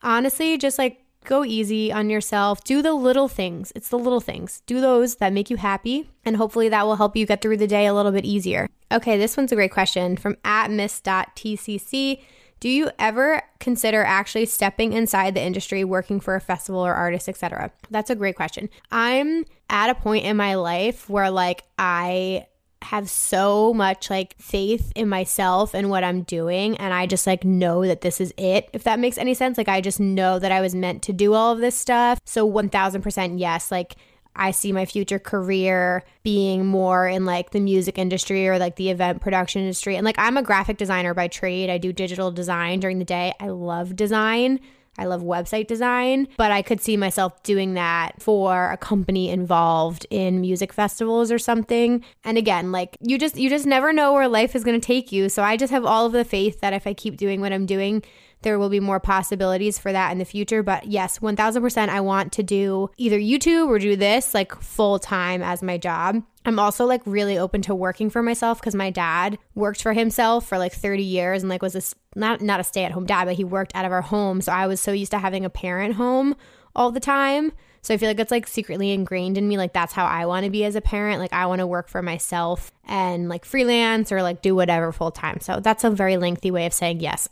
honestly, just like go easy on yourself. Do the little things. It's the little things. Do those that make you happy, and hopefully that will help you get through the day a little bit easier. Okay, this one's a great question from at miss.tcc. Do you ever consider actually stepping inside the industry, working for a festival or artist, etc.? That's a great question. I'm at a point in my life where like I have so much like faith in myself and what I'm doing and I just like know that this is it if that makes any sense. Like I just know that I was meant to do all of this stuff. So 1000% yes. Like I see my future career being more in like the music industry or like the event production industry. And like I'm a graphic designer by trade. I do digital design during the day. I love design I love website design, but I could see myself doing that for a company involved in music festivals or something. And again, like you just you just never know where life is going to take you. So I just have all of the faith that if I keep doing what I'm doing, there will be more possibilities for that in the future. But yes, 1000% I want to do either YouTube or do this like full time as my job. I'm also like really open to working for myself because my dad worked for himself for like 30 years and like was a not not a stay at home dad, but he worked out of our home. So I was so used to having a parent home all the time. So I feel like it's like secretly ingrained in me. Like that's how I want to be as a parent. Like I want to work for myself and like freelance or like do whatever full time. So that's a very lengthy way of saying yes.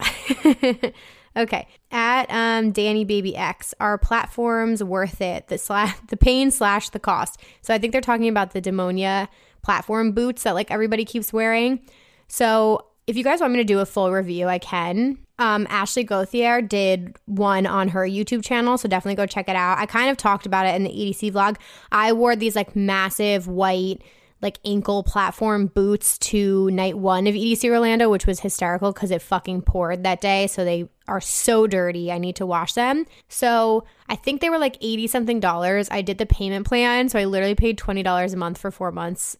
okay. At um, Danny Baby X, are platforms worth it? The slash the pain slash the cost. So I think they're talking about the Demonia platform boots that like everybody keeps wearing. So if you guys want me to do a full review, I can. Um, Ashley Gauthier did one on her YouTube channel, so definitely go check it out. I kind of talked about it in the EDC vlog. I wore these like massive white like ankle platform boots to night one of EDC Orlando, which was hysterical because it fucking poured that day. So they are so dirty. I need to wash them. So I think they were like 80 something dollars. I did the payment plan. So I literally paid $20 a month for four months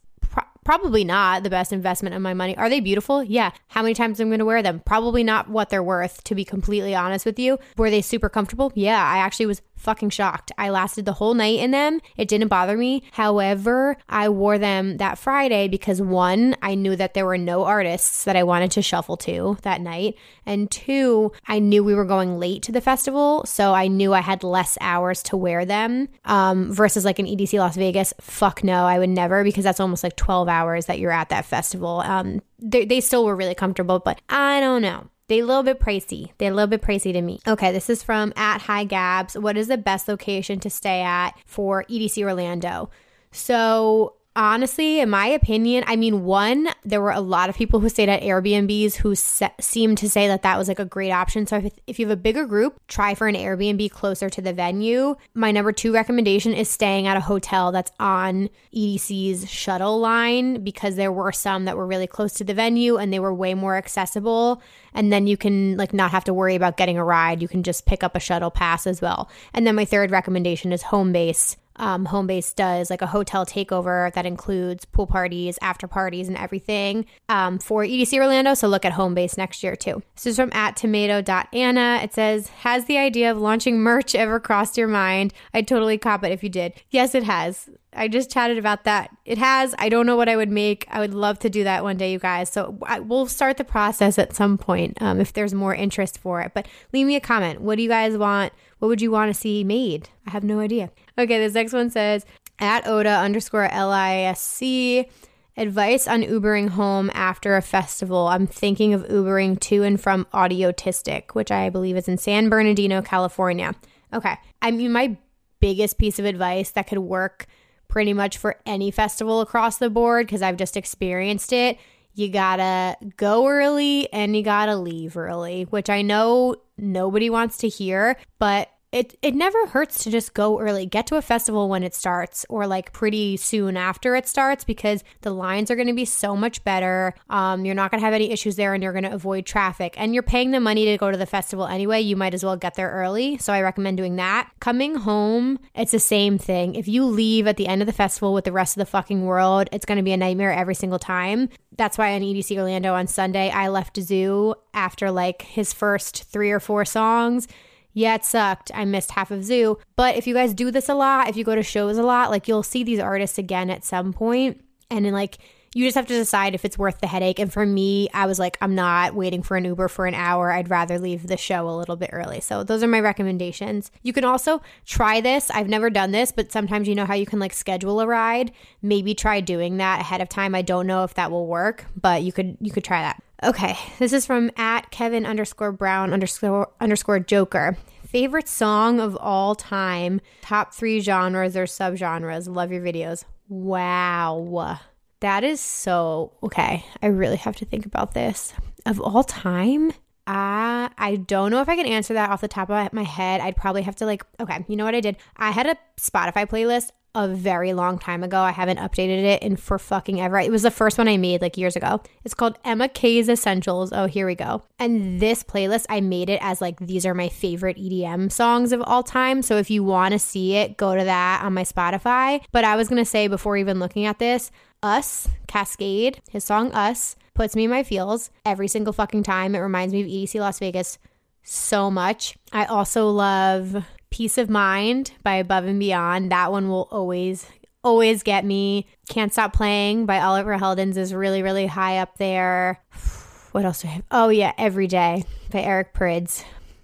probably not the best investment of my money. Are they beautiful? Yeah. How many times I'm going to wear them? Probably not what they're worth, to be completely honest with you. Were they super comfortable? Yeah. I actually was fucking shocked. I lasted the whole night in them. It didn't bother me. However, I wore them that Friday because one, I knew that there were no artists that I wanted to shuffle to that night. And two, I knew we were going late to the festival. So I knew I had less hours to wear them um, versus like an EDC Las Vegas. Fuck no, I would never because that's almost like 12 hours that you're at that festival. Um, they, they still were really comfortable, but I don't know. They a little bit pricey. They're a little bit pricey to me. Okay, this is from at High Gabs. What is the best location to stay at for EDC Orlando? So honestly, in my opinion, I mean, one, there were a lot of people who stayed at Airbnbs who se- seemed to say that that was like a great option. So if, if you have a bigger group, try for an Airbnb closer to the venue. My number two recommendation is staying at a hotel that's on EDC's shuttle line because there were some that were really close to the venue and they were way more accessible. And then you can like not have to worry about getting a ride. You can just pick up a shuttle pass as well. And then my third recommendation is home base um, Homebase does like a hotel takeover that includes pool parties, after parties, and everything um, for EDC Orlando. So look at Homebase next year too. This is from at tomato.anna. It says, Has the idea of launching merch ever crossed your mind? I'd totally cop it if you did. Yes, it has. I just chatted about that. It has. I don't know what I would make. I would love to do that one day, you guys. So I, we'll start the process at some point um, if there's more interest for it. But leave me a comment. What do you guys want? What would you want to see made? I have no idea. Okay, this next one says at Oda underscore LISC. Advice on Ubering home after a festival. I'm thinking of Ubering to and from Audiotistic, which I believe is in San Bernardino, California. Okay. I mean, my biggest piece of advice that could work pretty much for any festival across the board, because I've just experienced it. You gotta go early and you gotta leave early, which I know nobody wants to hear, but it it never hurts to just go early. Get to a festival when it starts or like pretty soon after it starts because the lines are going to be so much better. Um, you're not going to have any issues there and you're going to avoid traffic. And you're paying the money to go to the festival anyway. You might as well get there early. So I recommend doing that. Coming home, it's the same thing. If you leave at the end of the festival with the rest of the fucking world, it's going to be a nightmare every single time. That's why on EDC Orlando on Sunday, I left Zoo after like his first three or four songs yeah, it sucked. I missed half of Zoo. But if you guys do this a lot, if you go to shows a lot, like you'll see these artists again at some point, and then like you just have to decide if it's worth the headache. And for me, I was like, I'm not waiting for an Uber for an hour. I'd rather leave the show a little bit early. So those are my recommendations. You can also try this. I've never done this, but sometimes you know how you can like schedule a ride. Maybe try doing that ahead of time. I don't know if that will work, but you could you could try that. Okay, this is from at Kevin underscore Brown underscore underscore Joker. Favorite song of all time, top three genres or subgenres. Love your videos. Wow. That is so okay. I really have to think about this. Of all time, uh, I don't know if I can answer that off the top of my head. I'd probably have to like, okay, you know what I did? I had a Spotify playlist a very long time ago. I haven't updated it in for fucking ever. It was the first one I made like years ago. It's called Emma K's Essentials. Oh, here we go. And this playlist, I made it as like these are my favorite EDM songs of all time. So if you want to see it, go to that on my Spotify. But I was going to say before even looking at this, Us, Kaskade, his song Us, puts me in my feels every single fucking time. It reminds me of EDC Las Vegas so much. I also love Peace of Mind by Above and Beyond. That one will always, always get me. Can't Stop Playing by Oliver Heldens is really, really high up there. What else do I have? Oh, yeah, Every Day by Eric Prydz.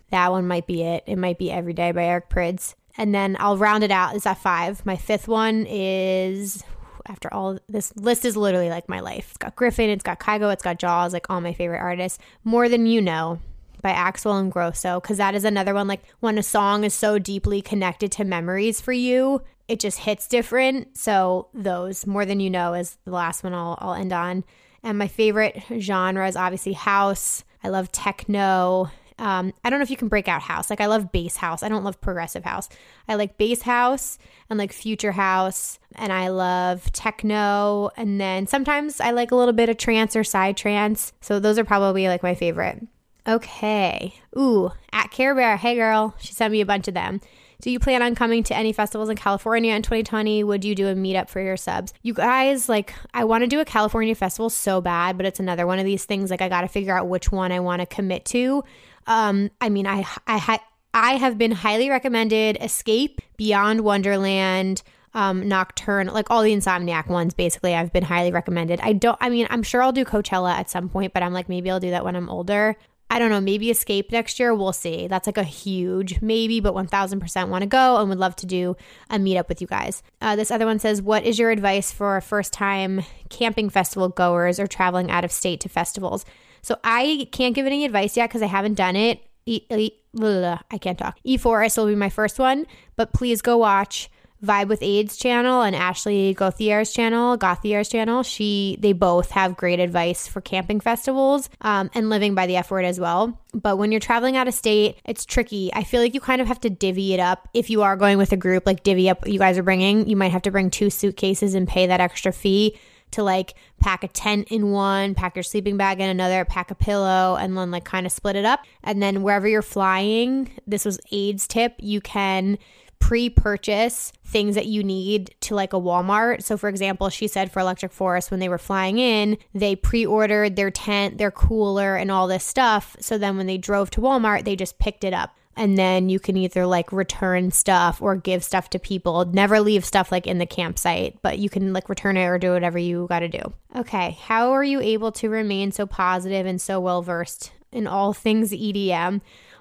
That one might be it. It might be Every Day by Eric Prydz. And then I'll round it out. Is that five? My fifth one is after all this list is literally like my life. It's got Gryffin, it's got Kygo, it's got Jauz, like all my favorite artists. More than you know by Axwell and Ingrosso because that is another one like when a song is so deeply connected to memories for you, it just hits different. So those more than you know is the last one I'll, I'll end on. And my favorite genre is obviously house. I love techno Um, I don't know if you can break out house. Like I love bass house. I don't love progressive house. I like bass house and like future house, and I love techno. And then sometimes I like a little bit of trance or psytrance. So those are probably like my favorite. Okay. Ooh, at Care Bear. Hey girl, she sent me a bunch of them. Do you plan on coming to any festivals in California in 2020? Would you do a meetup for your subs? You guys, like, I want to do a California festival so bad, but it's another one of these things. Like, I got to figure out which one I want to commit to. Um, I mean, I, I, I have been highly recommended Escape, Beyond Wonderland, um, Nocturne, like all the Insomniac ones, basically, I've been highly recommended. I don't, I mean, I'm sure I'll do Coachella at some point, but I'm like, maybe I'll do that when I'm older. I don't know, maybe escape next year. We'll see. That's like a huge maybe, but 1000% want to go and would love to do a meetup with you guys. Uh, this other one says, What is your advice for first time camping festival goers or traveling out of state to festivals? So I can't give any advice yet because I haven't done it. I can't talk. E Forest will be my first one, but please go watch Vibe with AIDS channel and Ashley Gauthier's channel, Gauthier's channel. She they both have great advice for camping festivals um, and living by the F word as well. But when you're traveling out of state, it's tricky. I feel like you kind of have to divvy it up. If you are going with a group, like divvy up you guys are bringing, you might have to bring two suitcases and pay that extra fee to like pack a tent in one, pack your sleeping bag in another, pack a pillow, and then like kind of split it up. And then wherever you're flying, this was AIDS tip, you can pre-purchase things that you need to like a Walmart. So for example, she said for Electric Forest when they were flying in, they pre-ordered their tent, their cooler and all this stuff. So then when they drove to Walmart, they just picked it up. And then you can either like return stuff or give stuff to people. Never leave stuff like in the campsite, but you can like return it or do whatever you got to do. Okay, how are you able to remain so positive and so well versed in all things EDM?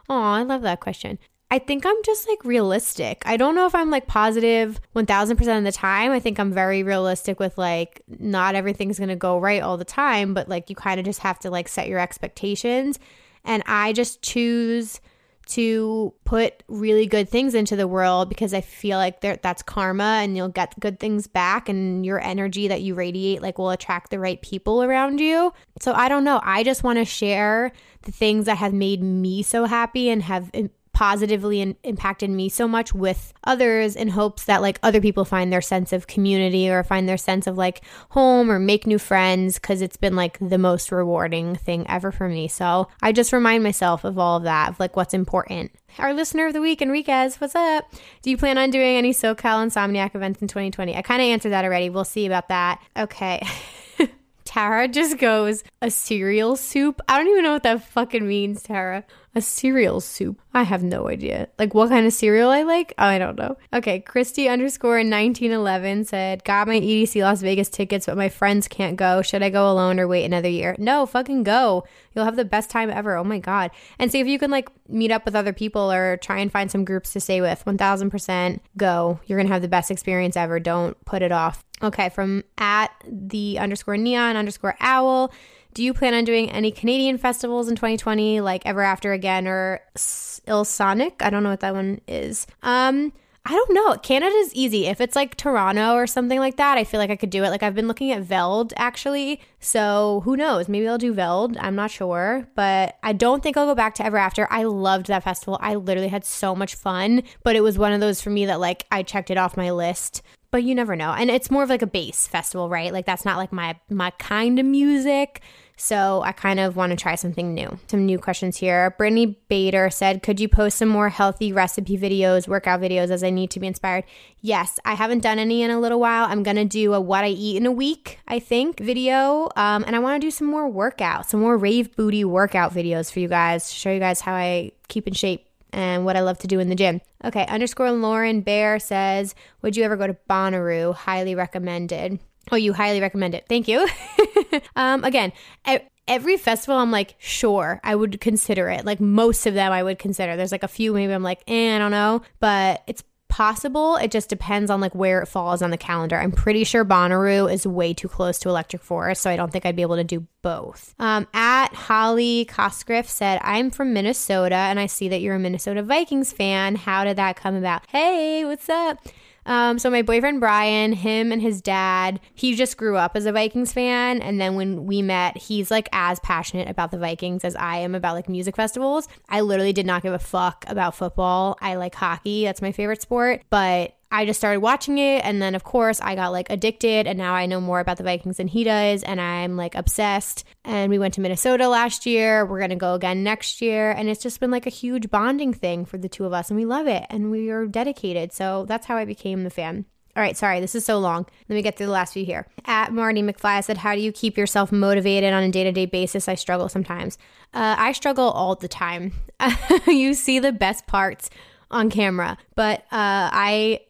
Oh, I love that question. I think I'm just like realistic. I don't know if I'm like positive 1000% of the time. I think I'm very realistic with like not everything's going to go right all the time, but like you kind of just have to like set your expectations. And I just choose to put really good things into the world because I feel like that's karma and you'll get good things back and your energy that you radiate like will attract the right people around you. So I don't know. I just want to share the things that have made me so happy and have positively in- impacted me so much with others in hopes that like other people find their sense of community or find their sense of like home or make new friends because it's been like the most rewarding thing ever for me. So I just remind myself of all of that, of like what's important. Our listener of the week, Enriquez, what's up? Do you plan on doing any SoCal Insomniac events in 2020? I kind of answered that already. We'll see about that. Okay. Tara just goes, a cereal soup? I don't even know what that fucking means, Tara. A cereal soup. I have no idea. Like what kind of cereal I like? I don't know. Okay, Christy underscore 1911 said, Got my EDC Las Vegas tickets, but my friends can't go. Should I go alone or wait another year? No, fucking go. You'll have the best time ever. Oh my God. And see if you can like meet up with other people or try and find some groups to stay with. 1000% go. You're going to have the best experience ever. Don't put it off. Okay, from at the underscore neon underscore owl. Do you plan on doing any Canadian festivals in 2020, like Ever After Again or Ilsonic? I don't know what that one is. Um, I don't know. Canada's easy. If it's like Toronto or something like that, I feel like I could do it. Like I've been looking at Veld actually. So who knows? Maybe I'll do Veld. I'm not sure. But I don't think I'll go back to Ever After. I loved that festival. I literally had so much fun. But it was one of those for me that like I checked it off my list but you never know. And it's more of like a bass festival, right? Like that's not like my my kind of music. So I kind of want to try something new. Some new questions here. Brittany Bader said, Could you post some more healthy recipe videos, workout videos as I need to be inspired? Yes, I haven't done any in a little while. I'm to do a what I eat in a week, I think, video. Um, and I want to do some more workouts, some more rave booty workout videos for you guys to show you guys how I keep in shape and what I love to do in the gym. Okay, underscore Lauren Bear says, Would you ever go to Bonnaroo? Highly recommended. Oh, you highly recommend it. Thank you. um, again, every festival, I'm like, sure, I would consider it. Like most of them, I would consider. There's like a few, maybe I'm like, eh, I don't know, but it's possible. It just depends on like where it falls on the calendar. I'm pretty sure Bonnaroo is way too close to Electric Forest, so I don't think I'd be able to do both. Um, at Holly Cosgriff said, I'm from Minnesota and I see that you're a Minnesota Vikings fan. How did that come about? Hey, what's up? Um, so my boyfriend Brian, him and his dad, he just grew up as a Vikings fan, and then when we met, he's like as passionate about the Vikings as I am about like music festivals. I literally did not give a fuck about football. I like hockey; that's my favorite sport, but I just started watching it. And then, of course, I got like addicted. And now I know more about the Vikings than he does. And I'm like obsessed. And we went to Minnesota last year. We're going to go again next year. And it's just been like a huge bonding thing for the two of us. And we love it. And we are dedicated. So that's how I became the fan. All right, sorry, this is so long. Let me get through the last few here. At Marty McFly said, How do you keep yourself motivated on a day to day basis? I struggle sometimes. Uh, I struggle all the time. you see the best parts on camera, but uh, I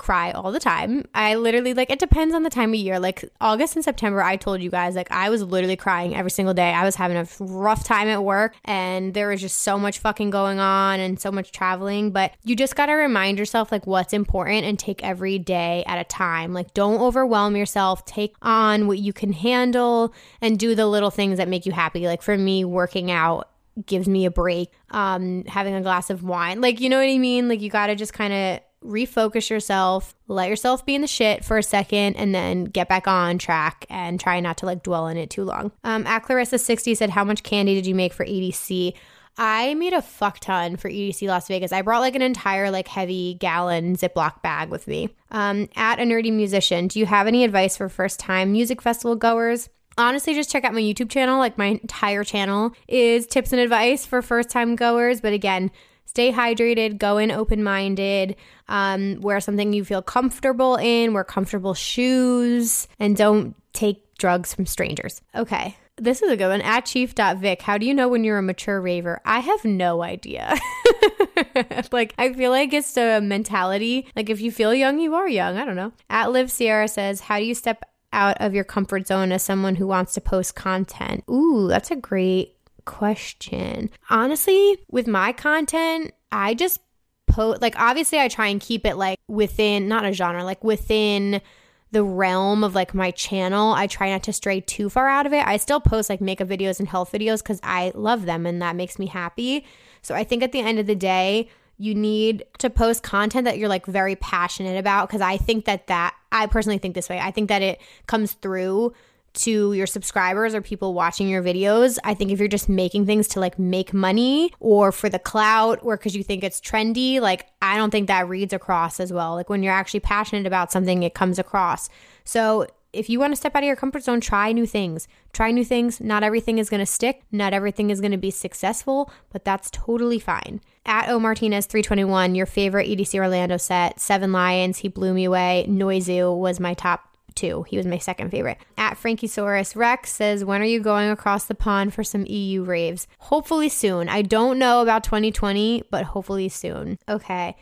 cry all the time. I literally like it depends on the time of year. Like August and September, I told you guys like I was literally crying every single day. I was having a rough time at work and there was just so much fucking going on and so much traveling, but you just got to remind yourself like what's important and take every day at a time. Like don't overwhelm yourself. Take on what you can handle and do the little things that make you happy. Like for me, working out gives me a break. Um having a glass of wine. Like you know what I mean? Like you got to just kind of refocus yourself, let yourself be in the shit for a second, and then get back on track and try not to like dwell in it too long. Um, at Clarissa60 said, How much candy did you make for EDC? I made a fuck ton for EDC Las Vegas. I brought like an entire like heavy gallon Ziploc bag with me. Um, at a nerdy musician, do you have any advice for first time music festival goers? honestly just check out my YouTube channel. Like my entire channel is tips and advice for first time goers. But again, stay hydrated, go in open minded, um, wear something you feel comfortable in, wear comfortable shoes, and don't take drugs from strangers. Okay. This is a good one. At chief.vic, how do you know when you're a mature raver? I have no idea. like, I feel like it's a mentality. Like, if you feel young, you are young. I don't know. At Live Sierra says, how do you step out of your comfort zone as someone who wants to post content? Ooh, that's a great question. Honestly, with my content, I just like, obviously, I try and keep it like within, not a genre, like within the realm of like my channel. I try not to stray too far out of it. I still post like makeup videos and health videos because I love them and that makes me happy. So I think at the end of the day, you need to post content that you're like very passionate about because I think that that I personally think this way. I think that it comes through to your subscribers or people watching your videos. I think if you're just making things to like make money or for the clout or because you think it's trendy, like I don't think that reads across as well. Like when you're actually passionate about something, it comes across. So if you want to step out of your comfort zone, try new things. Try new things. Not everything is going to stick. Not everything is going to be successful, but that's totally fine. At O Martinez 321, your favorite EDC Orlando set, Seven Lions, he blew me away. Noizu was my top two. He was my second favorite. At Frankiesaurus Rex says, When are you going across the pond for some EU raves? Hopefully soon. I don't know about 2020, but hopefully soon. Okay.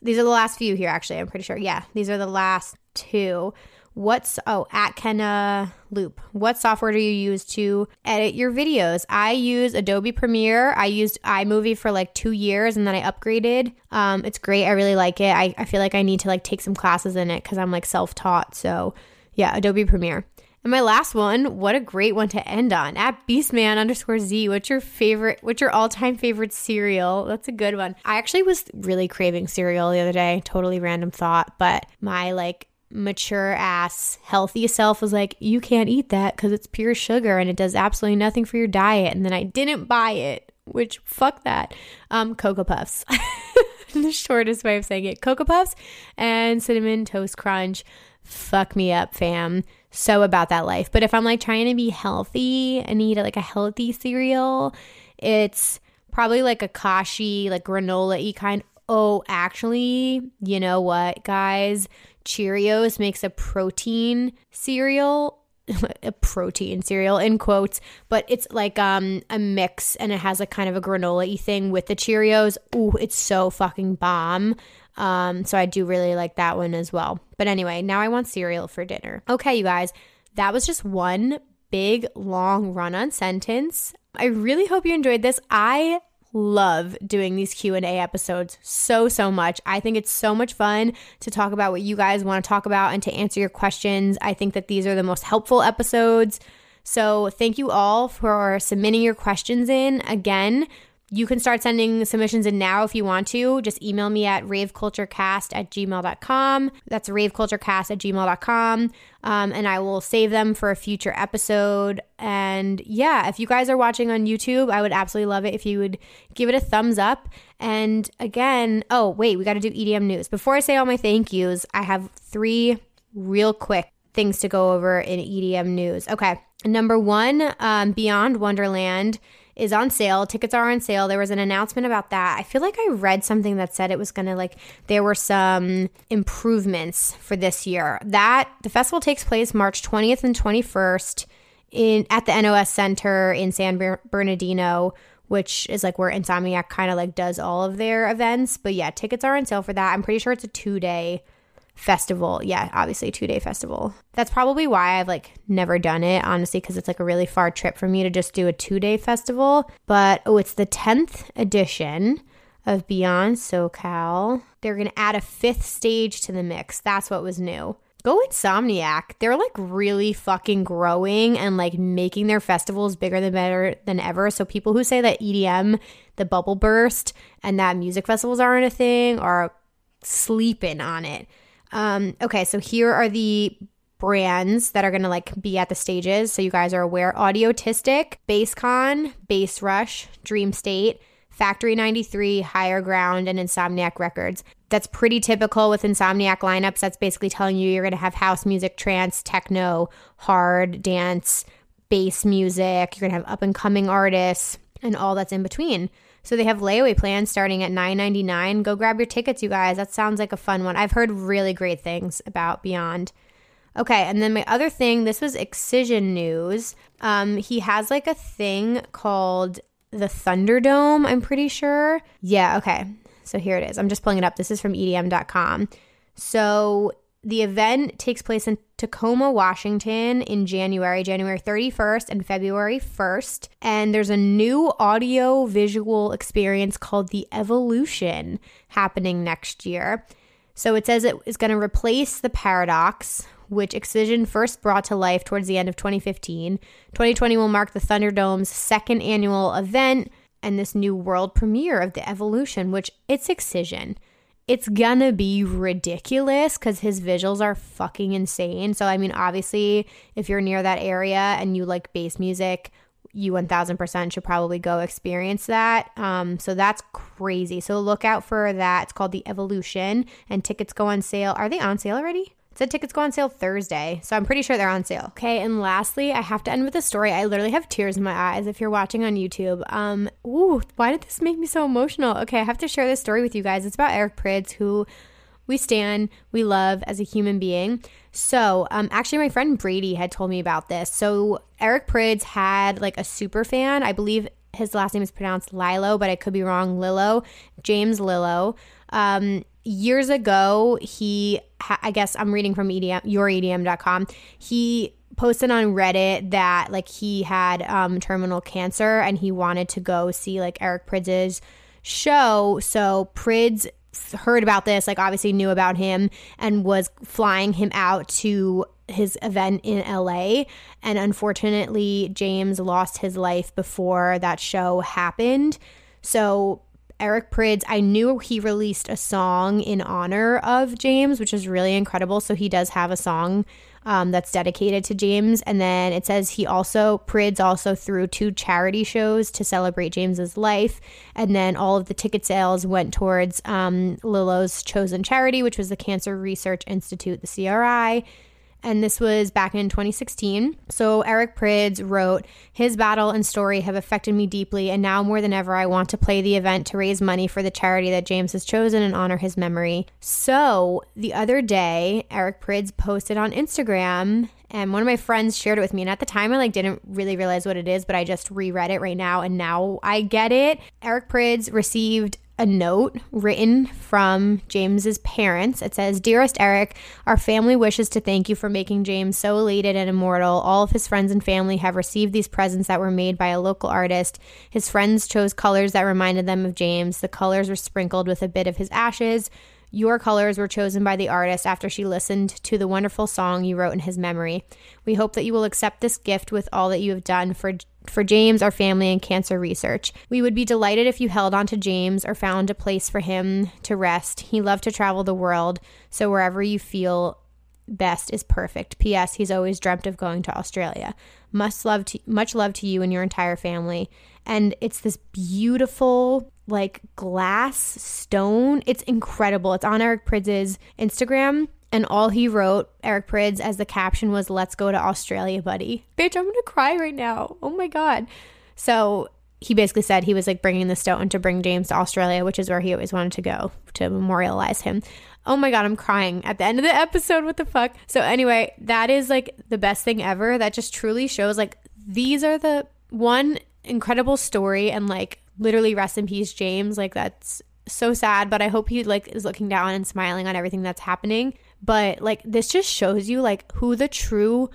These are the last few here, actually. I'm pretty sure. Yeah, these are the last two. What's oh at Kenna Loop? What software do you use to edit your videos? I use Adobe Premiere. I used iMovie for like two years and then I upgraded. Um, it's great. I really like it. I, I feel like I need to like take some classes in it because I'm like self taught. So yeah, Adobe Premiere. And my last one, what a great one to end on. At Beastman underscore Z, what's your favorite, what's your all time favorite cereal? That's a good one. I actually was really craving cereal the other day. Totally random thought, but my like mature ass healthy self was like, you can't eat that because it's pure sugar and it does absolutely nothing for your diet. And then I didn't buy it, which fuck that. Um, Cocoa Puffs. the shortest way of saying it. Cocoa Puffs and Cinnamon Toast Crunch. Fuck me up, fam. So about that life. But if I'm like trying to be healthy and eat like a healthy cereal, it's probably like a kashi, like granola y kind. Oh, actually, you know what, guys? Cheerios makes a protein cereal a protein cereal in quotes, but it's like um a mix and it has a kind of a granola thing with the Cheerios. Ooh, it's so fucking bomb. Um, so I do really like that one as well. But anyway, now I want cereal for dinner. Okay, you guys, that was just one big long run on sentence. I really hope you enjoyed this. I love doing these Q&A episodes so so much. I think it's so much fun to talk about what you guys want to talk about and to answer your questions. I think that these are the most helpful episodes. So, thank you all for submitting your questions in. Again, you can start sending submissions in now if you want to. Just email me at raveculturecast at gmail.com. That's raveculturecast at gmail.com. Um, and I will save them for a future episode. And yeah, if you guys are watching on YouTube, I would absolutely love it if you would give it a thumbs up. And again, oh, wait, we got to do EDM news. Before I say all my thank yous, I have three real quick things to go over in EDM news. Okay. Number one, um, Beyond Wonderland is on sale. Tickets are on sale. There was an announcement about that. I feel like I read something that said it was going to like there were some improvements for this year. That the festival takes place March 20th and 21st in at the NOS Center in San Bernardino, which is like where Insomniac kind of like does all of their events. But yeah, tickets are on sale for that. I'm pretty sure it's a 2-day festival. Yeah, obviously two day festival. That's probably why I've like never done it, honestly, because it's like a really far trip for me to just do a two day festival. But oh, it's the 10th edition of Beyond SoCal. They're going to add a fifth stage to the mix. That's what was new. Go Insomniac. They're like really fucking growing and like making their festivals bigger than better than ever. So people who say that EDM, the bubble burst, and that music festivals aren't a thing are sleeping on it. Um, okay, so here are the brands that are going to like be at the stages. So you guys are aware Audiotistic, Basscon, Bass Rush, Dreamstate, Factory 93, Higher Ground, and Insomniac Records. That's pretty typical with Insomniac lineups. That's basically telling you you're going to have house music, trance, techno, hard, dance, bass music. You're going to have up and coming artists and all that's in between. So they have layaway plans starting at $9.99. Go grab your tickets, you guys. That sounds like a fun one. I've heard really great things about Beyond. Okay, and then my other thing, this was Excision News. Um, he has like a thing called the Thunderdome, I'm pretty sure. Yeah, okay. So here it is. I'm just pulling it up. This is from EDM.com. So the event takes place in Tacoma, Washington in January, January 31st and February 1st. And there's a new audio visual experience called The Evolution happening next year. So it says it is going to replace the Paradox, which Excision first brought to life towards the end of 2015. 2020 will mark the Thunderdome's second annual event and this new world premiere of The Evolution, which it's Excision it's gonna be ridiculous because his visuals are fucking insane. So, I mean, obviously, if you're near that area and you like bass music, you 1000% should probably go experience that. Um, so that's crazy. So look out for that. It's called The Evolution, and tickets go on sale. Are they on sale already? Said tickets go on sale Thursday, so I'm pretty sure they're on sale. Okay, and lastly, I have to end with a story. I literally have tears in my eyes if you're watching on YouTube. Um, ooh, why did this make me so emotional? Okay, I have to share this story with you guys. It's about Eric Prydz, who we stand, we love as a human being. So, um, actually, my friend Brady had told me about this. So, Eric Prydz had like a super fan. I believe his last name is pronounced Lilo, but I could be wrong. Lillo, James Lillo. Um, years ago, he, I guess I'm reading from EDM, youredm.com. He posted on Reddit that like he had um, terminal cancer and he wanted to go see like Eric Prydz's show. So Prydz heard about this, like obviously knew about him and was flying him out to his event in LA. And unfortunately, James lost his life before that show happened. So Eric Prydz, I knew he released a song in honor of James, which is really incredible. So he does have a song um, that's dedicated to James. And then it says he also, Prydz also threw two charity shows to celebrate James's life. And then all of the ticket sales went towards um, chosen charity, which was the Cancer Research Institute, the CRI and this was back in 2016. So Eric Prydz wrote, His battle and story have affected me deeply, and now more than ever, I want to play the event to raise money for the charity that James has chosen and honor his memory. So the other day, Eric Prydz posted on Instagram and one of my friends shared it with me and at the time i like didn't really realize what it is but i just reread it right now and now i get it eric prydz received a note written from James's parents. It says, Dearest Eric, our family wishes to thank you for making James so elated and immortal. All of his friends and family have received these presents that were made by a local artist. His friends chose colors that reminded them of James. The colors were sprinkled with a bit of his ashes. Your colors were chosen by the artist after she listened to the wonderful song you wrote in his memory. We hope that you will accept this gift with all that you have done for for James, our family, and cancer research. We would be delighted if you held on to James or found a place for him to rest. He loved to travel the world, so wherever you feel best is perfect. P.S. He's always dreamt of going to Australia. Much love to much love to you and your entire family. And it's this beautiful like glass stone. It's incredible. It's on Eric Prydz' Instagram. And all he wrote, Eric Prydz, as the caption was, Let's go to Australia, buddy. Bitch, I'm gonna cry right now. Oh my God. So he basically said he was like bringing the stone to bring James to Australia, which is where he always wanted to go to memorialize him. Oh my God, I'm crying at the end of the episode. What the fuck? So, anyway, that is like the best thing ever. That just truly shows like these are the one incredible story and like literally rest in peace, James. Like, that's so sad, but I hope he like is looking down and smiling on everything that's happening. But like, this just shows you like who the true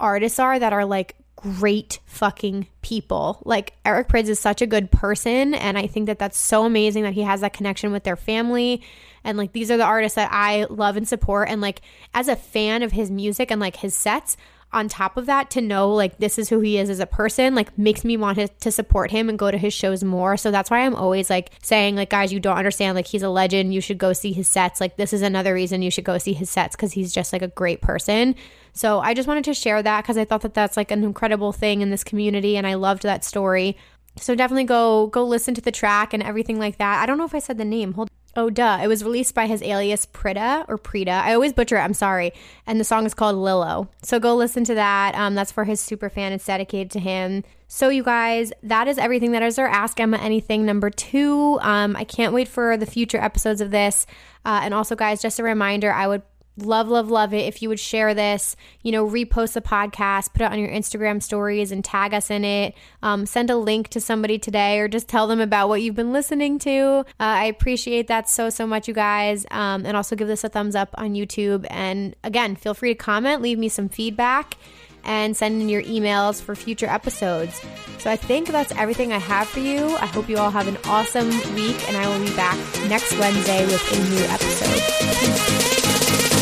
artists are that are like great fucking people. Like Eric Prydz is such a good person and I think that that's so amazing that he has that connection with their family and like these are the artists that I love and support and like as a fan of his music and like his sets, on top of that to know like this is who he is as a person like makes me want to, support him and go to his shows more. So that's why i'm always like saying like guys you don't understand like he's a legend. You should go see his sets. Like this is another reason you should go see his sets because he's just like a great person. So i just wanted to share that because i thought that that's like an incredible thing in this community and i loved that story. So definitely go go listen to the track and everything like that. I don't know if i said the name. Hold Oh, duh. It was released by his alias Pryda or Pryda. I always butcher it. I'm sorry. And the song is called Lilo. So go listen to that. Um, that's for his super fan. It's dedicated to him. So, you guys, that is everything. That is our Ask Emma Anything number two. Um, I can't wait for the future episodes of this. Uh, and also, guys, just a reminder I would love, love, love it if you would share this, you know, repost the podcast, put it on your Instagram stories and tag us in it. Um, send a link to somebody today or just tell them about what you've been listening to. Uh, I appreciate that so, so much, you guys. Um, and also give this a thumbs up on YouTube. And again, feel free to comment, leave me some feedback. And send in your emails for future episodes. So I think that's everything I have for you. I hope you all have an awesome week, and I will be back next Wednesday with a new episode.